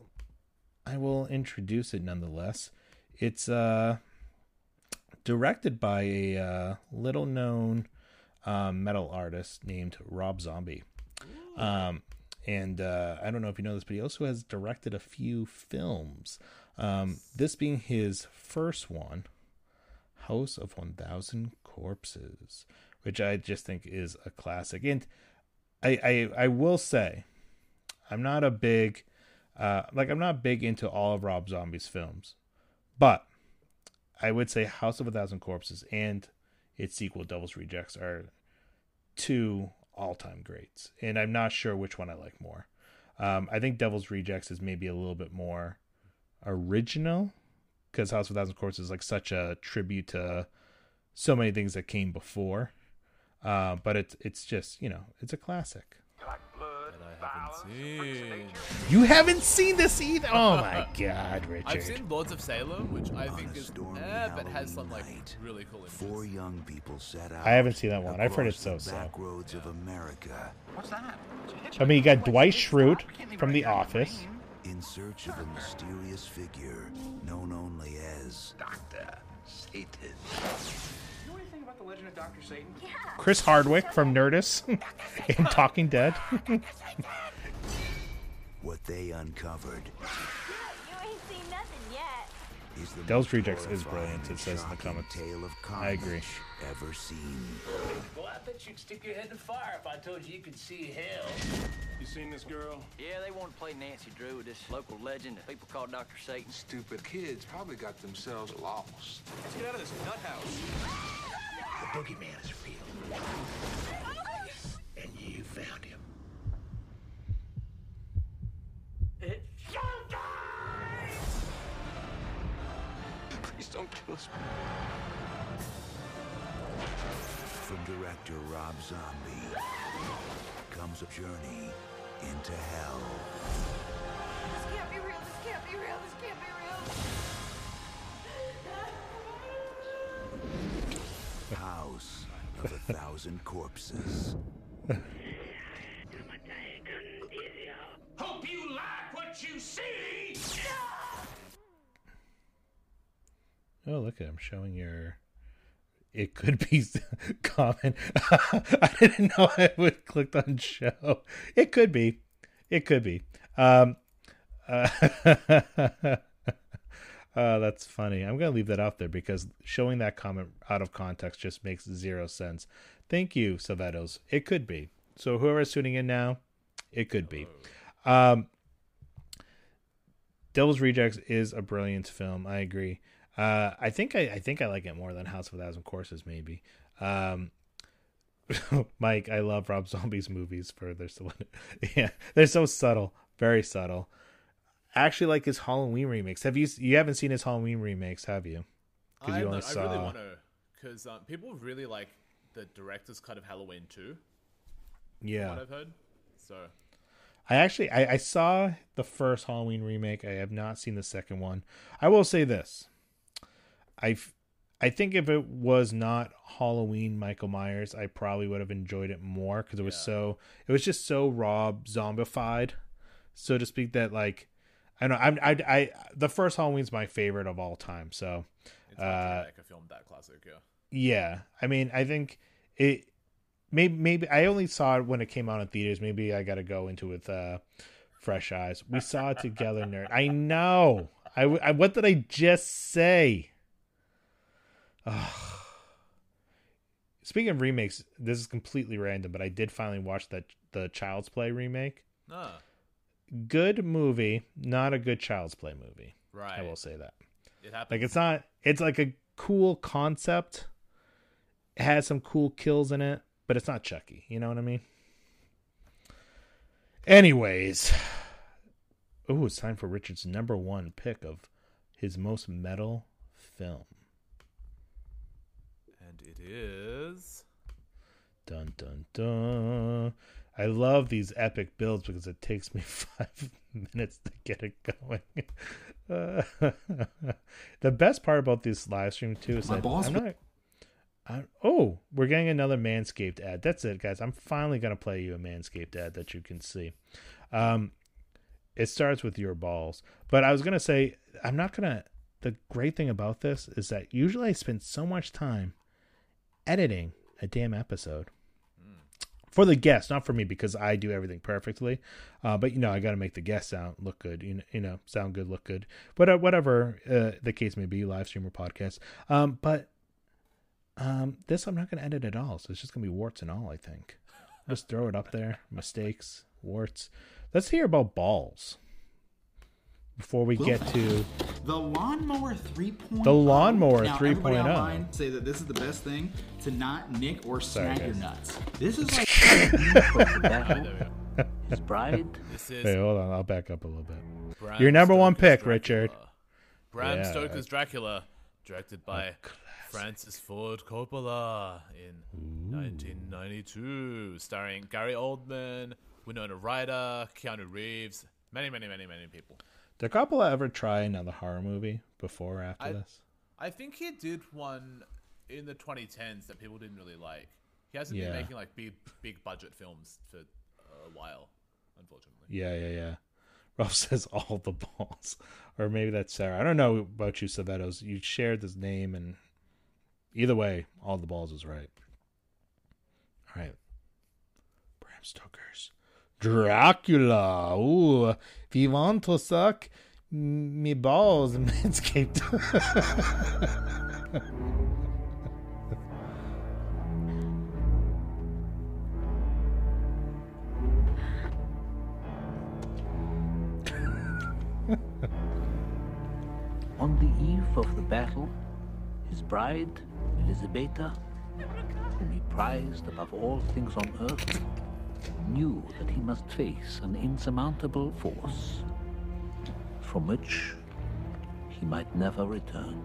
I will introduce it nonetheless. It's uh directed by a uh, little known um, metal artist named Rob Zombie. Um, and uh, I don't know if you know this, but he also has directed a few films. Um, this being his first one, House of 1000 Corpses, which I just think is a classic. And I, I, I will say, I'm not a big, uh, like, I'm not big into all of Rob Zombie's films, but I would say House of a Thousand Corpses and its sequel, Devil's Rejects, are two all-time greats, and I'm not sure which one I like more. Um, I think Devil's Rejects is maybe a little bit more original because House of a Thousand Corpses is like such a tribute to so many things that came before. Uh, but it's it's just you know it's a classic. That I haven't seen. You haven't seen this either. Oh my god, Richard! I've seen Lords of Salem, which I think is eh, but has some like really cool images. Four young people set out. I haven't seen that one. I've heard it's so the so. back roads of America What's that? I mean, you got Dwight Schrute from The Office. in search of a mysterious figure known only as Doctor Satan. The legend of Doctor Satan? Yeah. Chris Hardwick from Nerdist and Talking Dead. what they uncovered You ain't seen nothing yet. is the Devil's most Rejects is brilliant, it says in the shocking comments. Tale of I agree. Carnage ever seen. Well, I bet you'd stick your head in the fire if I told you you could see hell. You seen this girl? Yeah, they want to play Nancy Drew with this local legend that people call Dr. Satan. Stupid kids probably got themselves lost. Let's get out of this nut house. The boogeyman is real. And you found him. It's Please don't kill us. From director Rob Zombie comes a journey into hell. This can't be real. This can't be real. This can't be real. House of a Thousand Corpses. Hope you like what you see. Oh, look at I'm showing your. It could be common. I didn't know I would clicked on show. It could be. It could be. Um, uh, uh, that's funny. I'm gonna leave that out there because showing that comment out of context just makes zero sense. Thank you, Savettos. It could be. So whoever's tuning in now, it could be. Um, Devil's Rejects is a brilliant film. I agree. Uh, I think I, I think I like it more than House of a Thousand Corpses, Maybe. Um, Mike, I love Rob Zombie's movies for they're so yeah they're so subtle, very subtle. I actually like his Halloween remakes. Have you you haven't seen his Halloween remakes, have you? I, have not- I really want to, because um, people really like the director's cut of Halloween too. from Yeah. what I've heard. So I actually I, I saw the first Halloween remake. I have not seen the second one. I will say this. I I think if it was not Halloween Michael Myers, I probably would have enjoyed it more because it was so it was just so Rob zombified, so to speak. That like I don't know. I'm, I I the first Halloween's my favorite of all time. So it's uh, a film that classic. Yeah. yeah, I mean, I think it. Maybe maybe I only saw it when it came out in theaters. Maybe I got to go into it with uh, fresh eyes. We saw it together, nerd. I know. I, I what did I just say? Speaking of remakes, this is completely random, but I did finally watch that the Child's Play remake. Ah, Good movie, not a good Child's Play movie. Right. I will say that. it happens. Like it's not it's like a cool concept. It has some cool kills in it, but it's not Chucky, you know what I mean? Anyways. Oh, it's time for Richard's number one pick of his most metal film. And it is. Dun dun dun. I love these epic builds because it takes me five minutes to get it going. Uh, the best part about this live stream too is My that boss I'm not. I, oh, we're getting another Manscaped ad. That's it, guys. I'm finally gonna play you a Manscaped ad that you can see. Um, it starts with your balls, but I was gonna say I'm not gonna. The great thing about this is that usually I spend so much time editing a damn episode for the guests, not for me because I do everything perfectly. Uh, but you know, I got to make the guests sound look good. You know, you know, sound good, look good. But uh, whatever uh, the case may be, live stream or podcast. Um, but um, this I'm not going to edit at all, so it's just going to be warts and all. I think. Just throw it up there. Mistakes, warts. Let's hear about balls before we get to The lawnmower 3.0. The lawnmower 3.0. online say that this is the best thing to not nick or Sorry, snag your nuts. This is like His bride. This is Wait, hold on. I'll back up a little bit. Bram Your number one Stoker's pick, Richard. Bram Yeah. Stoker's Dracula, directed by Francis Ford Coppola in 1992, starring Gary Oldman, Winona Ryder, Keanu Reeves, many, many, many, many people. Did Coppola ever try another horror movie before or after I, this? I think he did one in the 2010s that people didn't really like. He hasn't Yeah. been making like big, big budget films for a while, unfortunately. Yeah, yeah, yeah. Ralph says all the balls, or maybe that's Sarah. I don't know about you, Savettos. You shared this name, and either way, all the balls is right. All right, Bram Stoker's Dracula. Ooh, if you want to suck me balls manscaped. On the eve of the battle, his bride, Elisabeta, whom he prized above all things on earth, knew that he must face an insurmountable force from which he might never return.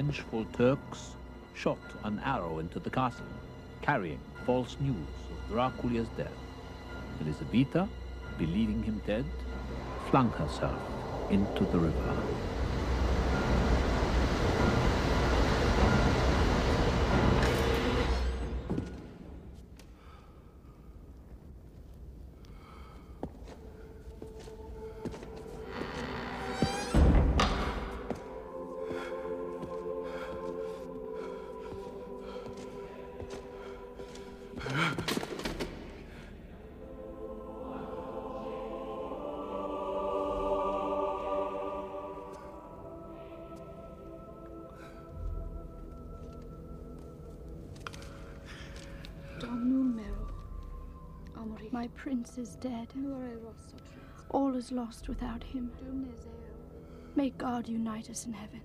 Vengeful Turks shot an arrow into the castle, carrying false news of Dracula's death. Elisabeta, believing him dead, flung herself into the river. My prince is dead. All is lost without him. May God unite us in heaven.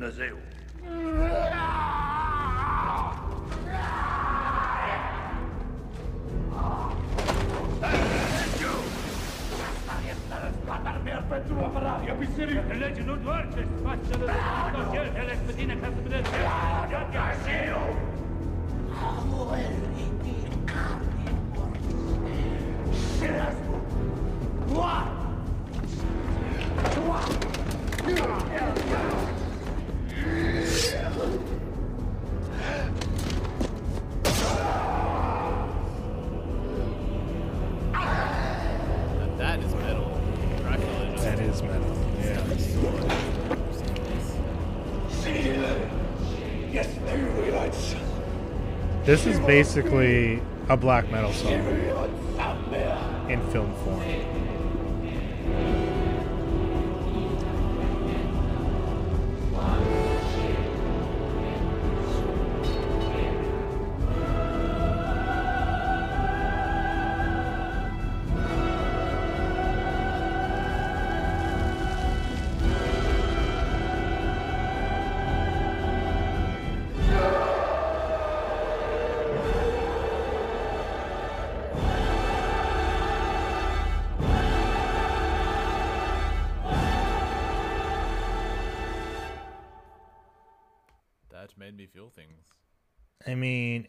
apenas. This is basically a black metal song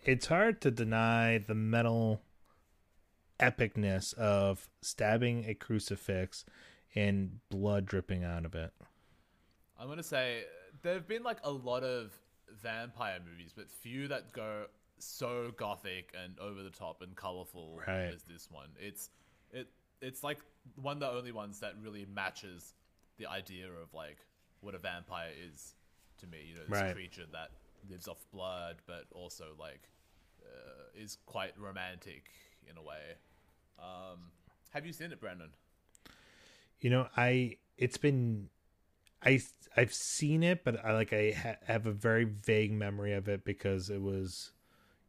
it's hard to deny the metal epicness of stabbing a crucifix and blood dripping out of it. I'm gonna say there have been like a lot of vampire movies, but few that go so gothic and over the top and colorful Right. as this one. It's it it's like one of the only ones that really matches the idea of like what a vampire is to me. You know, this Right. creature that lives off blood, but also like uh, is quite romantic in a way. Um, have you seen it, Brandon? You know, I it's been I I've seen it, but I like I ha- have a very vague memory of it because it was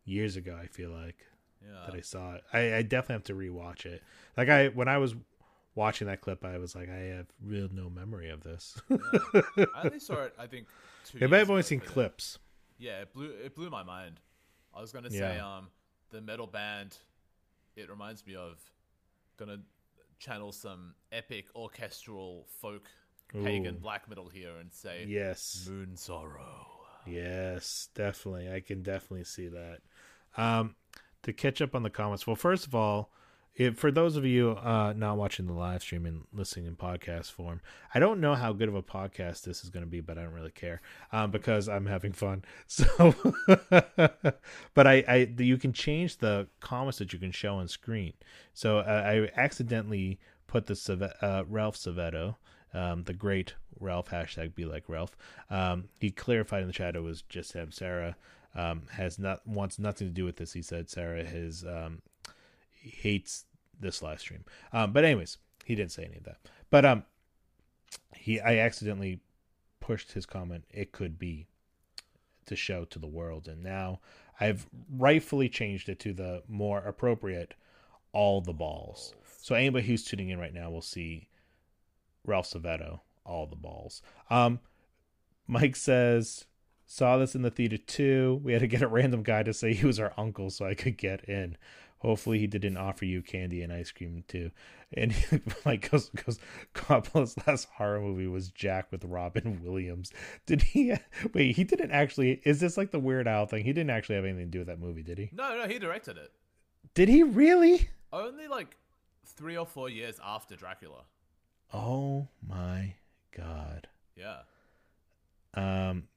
years ago. I feel like Yeah. that I saw it. I, I definitely have to rewatch it. Like I when I was watching that clip, I was like, I have real no memory of this. I only saw it. I think. Two I've only seen clips. Yeah, it blew it blew my mind. I was gonna say, Yeah. um, the metal band. It reminds me of. Gonna channel some epic orchestral folk pagan black metal here and say Yes. Moonsorrow. Yes, definitely. I can definitely see that. Um, to catch up on the comments, well, first of all, for those of you uh, not watching the live stream and listening in podcast form, I don't know how good of a podcast this is going to be, but I don't really care um, because I'm having fun. So, but I, I, you can change the comments that you can show on screen. So uh, I accidentally put the uh, Ralph Savetto, um, the great Ralph hashtag be like Ralph. Um, he clarified in the chat it was just him. Sarah um, has not wants nothing to do with this. He said Sarah has um, hates this live stream. Um, but anyways, he didn't say any of that. But um, he I accidentally pushed his comment. It could be to show to the world, and now I've rightfully changed it to the more appropriate all the balls. So anybody who's tuning in right now will see Ralph Savetto, all the balls. Um, Mike says saw this in the theater too. We had to get a random guy to say he was our uncle so I could get in. Hopefully he didn't offer you candy and ice cream too. And like, goes goes Coppola's last horror movie was Jack with Robin Williams. Did he wait, he didn't actually is this like the Weird Al thing? He didn't actually have anything to do with that movie, did he? No, no, he directed it. Did he really? Only like three or four years after Dracula. Oh my god. Yeah. um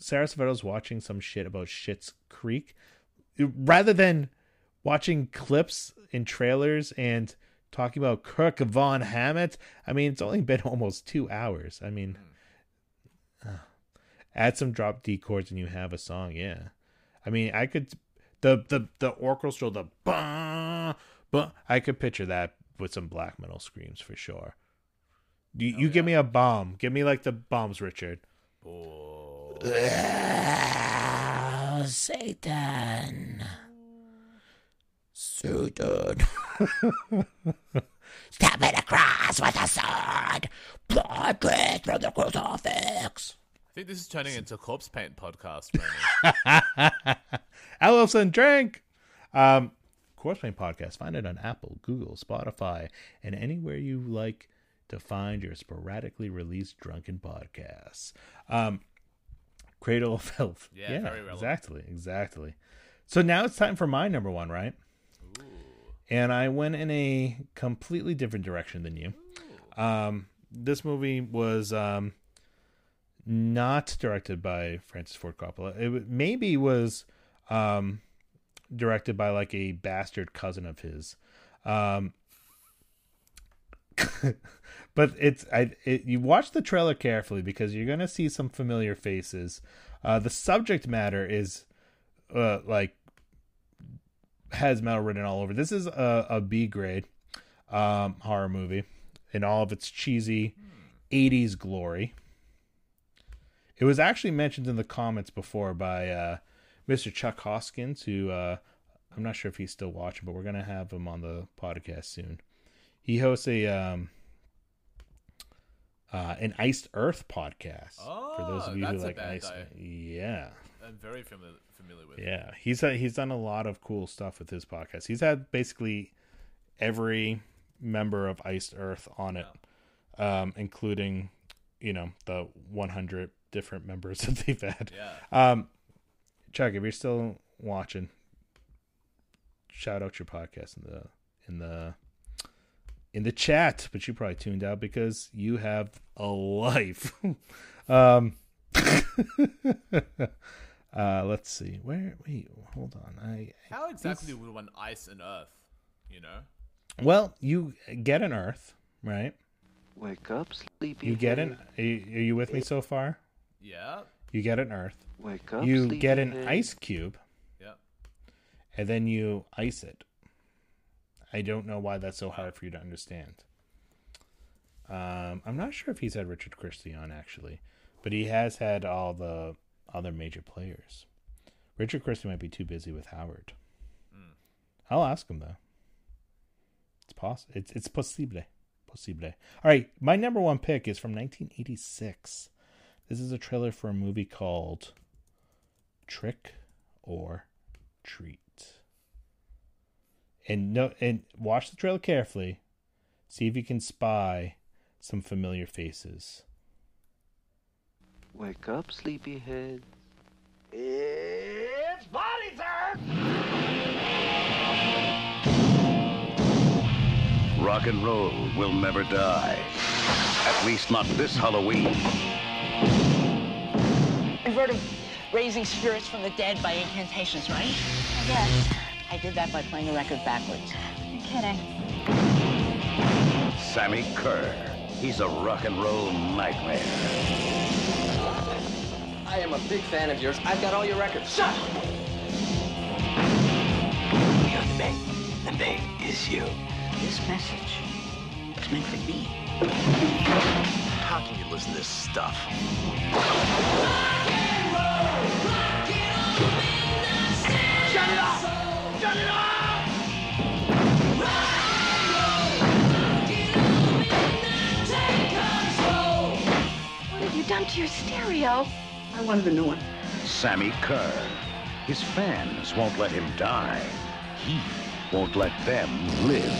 Sarah Savetto's watching some shit about Schitt's Creek rather than watching clips and trailers and talking about Kirk Von Hammett. I mean, it's only been almost two hours. I mean, uh, add some drop D chords and you have a song. Yeah, I mean, I could the the the orchestral the bah, bah, I could picture that with some black metal screams for sure. You, you give me a bomb. Give me like the bombs, Richard. Oh. Satan. Satan. Stab it across with a sword. Blood drips from the crucifix. I think this is turning into a corpse paint podcast. Brandon. Ellison drink. Um, Corpse Paint Podcast. Find it on Apple, Google, Spotify, and anywhere you like to find your sporadically released drunken podcasts. Um, Cradle of Filth. Yeah, very exactly, exactly. So now it's time for my number one, right? And I went in a completely different direction than you. Um, this movie was um, not directed by Francis Ford Coppola. It maybe was um, directed by like a bastard cousin of his. Um, but it's I it, you watch the trailer carefully because you're gonna see some familiar faces. Uh, the subject matter is uh, like has metal written all over. This is a, a B grade um, horror movie in all of its cheesy 80s glory. It was actually mentioned in the comments before by uh, Mr. Chuck Hoskins, who uh, I'm not sure if he's still watching, but we're going to have him on the podcast soon. He hosts a um, uh, an Iced Earth podcast. for those Oh, of you who like Ice, yeah, I'm very familiar familiar with. yeah, he's he's done a lot of cool stuff with his podcast. He's had basically every member of Iced Earth on it, um, including you know the 100 different members that they've had. Yeah. Um, Chuck, if you're still watching, shout out your podcast in the in the in the chat, but you probably tuned out because you have a life. um, uh, let's see. Where? Wait, hold on. I How exactly would one ice an earth? You know? well, you get an Earth, right? Wake up, sleepy. You get an. Are you, are you with me so far? Yeah. You get an Earth. Wake up, You get an sleepyhead. ice cube, Yep. and then you ice it. I don't know why that's so hard for you to understand. Um, I'm not sure if he's had Richard Christie on actually, but he has had all the other major players. Richard Christie might be too busy with Howard. Hmm. I'll ask him though. It's possible. It's it's possible. Possible. All right, my number one pick is from 1986. This is a trailer for a movie called Trick or Treat. And no, and watch the trailer carefully. See if you can spy some familiar faces. Wake up, sleepyhead. It's body time! Rock and roll will never die. At least not this Halloween. You've heard of raising spirits from the dead by incantations, right? I guess. I did that by playing the record backwards. You're kidding. Sammi Curr. He's a rock and roll nightmare. I am a big fan of yours. I've got all your records. Shut up! You're the bait. The bait is you. This message is meant for me. How can you listen to this stuff? Shut it off! Shut it off! What have you done to your stereo? I wanted a new one. Sammi Curr. His fans won't let him die. He won't let them live.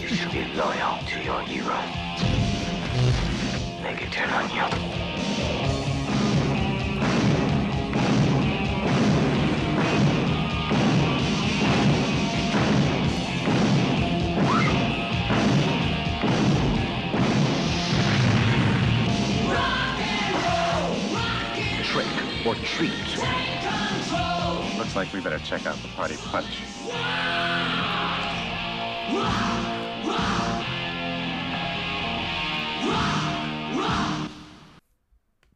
You should be loyal to your hero. Make it turn on you. Trick or treat. Looks like we better check out the party punch.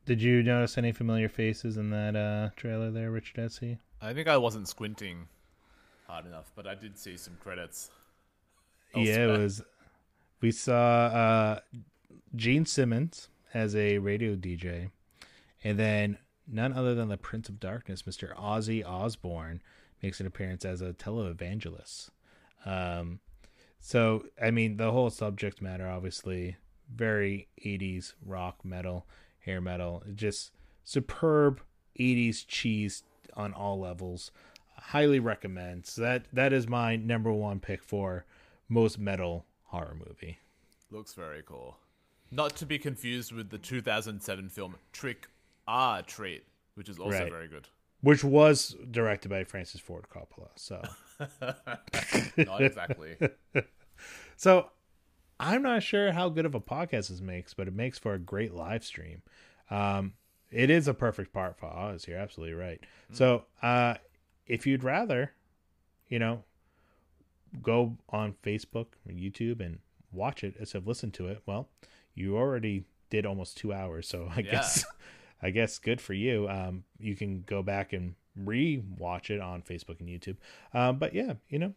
Did you notice any familiar faces in that uh, trailer there, Richard Etsy? I think I wasn't squinting hard enough, but I did see some credits. Yeah, it was. We saw uh, Gene Simmons as a radio DJ, and then none other than the Prince of Darkness, Mr. Ozzy Osbourne, makes an appearance as a televangelist. Um, so, I mean, the whole subject matter, obviously, very 80s rock metal, hair metal, just superb 80s cheese on all levels. Highly recommend. So that that is my number one pick for most metal horror movie. Looks very cool. Not to be confused with the 2007 film Trick or Treat, which is also Right. very good. Which was directed by Francis Ford Coppola. So Not exactly. so I'm not sure how good of a podcast this makes, but it makes for a great live stream. Um, it is a perfect part for Oz. You're absolutely right. So uh, if you'd rather, you know, go on Facebook or YouTube and watch it instead of listen to it, well, you already did almost two hours. So I Yeah. guess, I guess good for you. Um, you can go back and re-watch it on Facebook and YouTube. Um, but yeah, you know,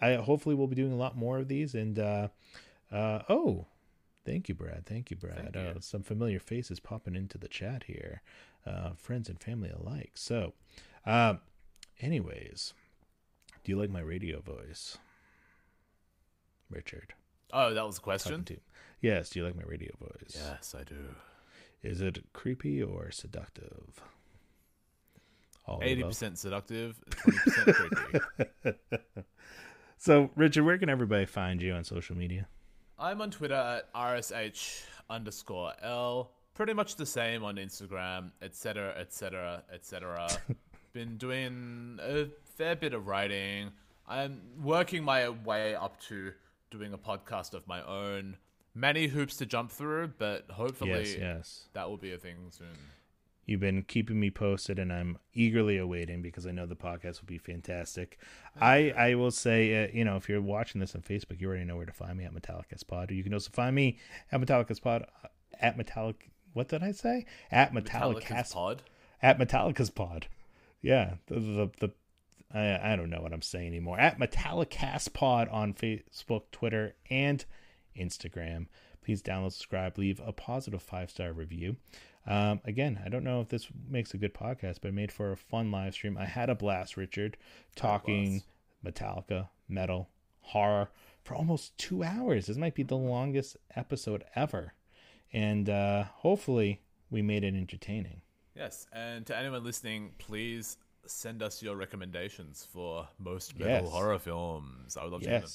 I hopefully we'll be doing a lot more of these. And uh, uh, oh, thank you, Brad. Thank you, Brad. Uh, some familiar faces popping into the chat here, uh, friends and family alike. So, um, anyways, do you like my radio voice, Richard? Oh, that was a question? Yes. Do you like my radio voice? Yes, I do. Is it creepy or seductive? All of the Eighty percent seductive, twenty percent creepy. So, Richard, where can everybody find you on social media? I'm on Twitter at rsh underscore l. Pretty much the same on Instagram, etc., etc., etc. Been doing a fair bit of writing. I'm working my way up to doing a podcast of my own. Many hoops to jump through, but hopefully Yes, yes. that will be a thing soon. You've been keeping me posted, and I'm eagerly awaiting because I know the podcast will be fantastic. I I will say, uh, you know, if you're watching this on Facebook, you already know where to find me at Metallicus Pod. You can also find me at Metallicus Pod uh, at Metallic. What did I say? At Metallicus Metallicus Pod? At Metallica's Pod. Yeah, the the, the I, I don't know what I'm saying anymore. At Metallicast Pod on Facebook, Twitter, and Instagram. Please download, subscribe, leave a positive five star review. Um, again, I don't know if this makes a good podcast, but it made for a fun live stream. I had a blast, Richard, talking Metallica, metal, horror for almost two hours. This might be the longest episode ever. And uh, hopefully, we made it entertaining. Yes, and to anyone listening, please send us your recommendations for most metal Yes. horror films. I would love to hear them.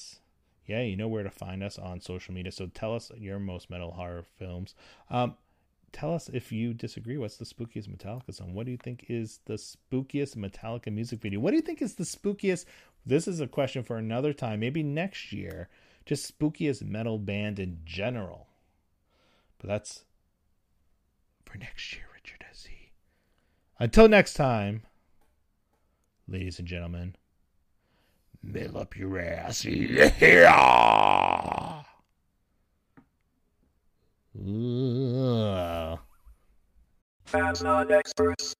Yeah, you know where to find us on social media. So tell us your most metal horror films. Um, tell us if you disagree. What's the spookiest Metallica song? What do you think is the spookiest Metallica music video? What do you think is the spookiest? This is a question for another time, maybe next year. Just spookiest metal band in general. But that's for next year, Richard S. Until next time, ladies and gentlemen, mill up your ass. Yeah. Ugh. Fans not experts.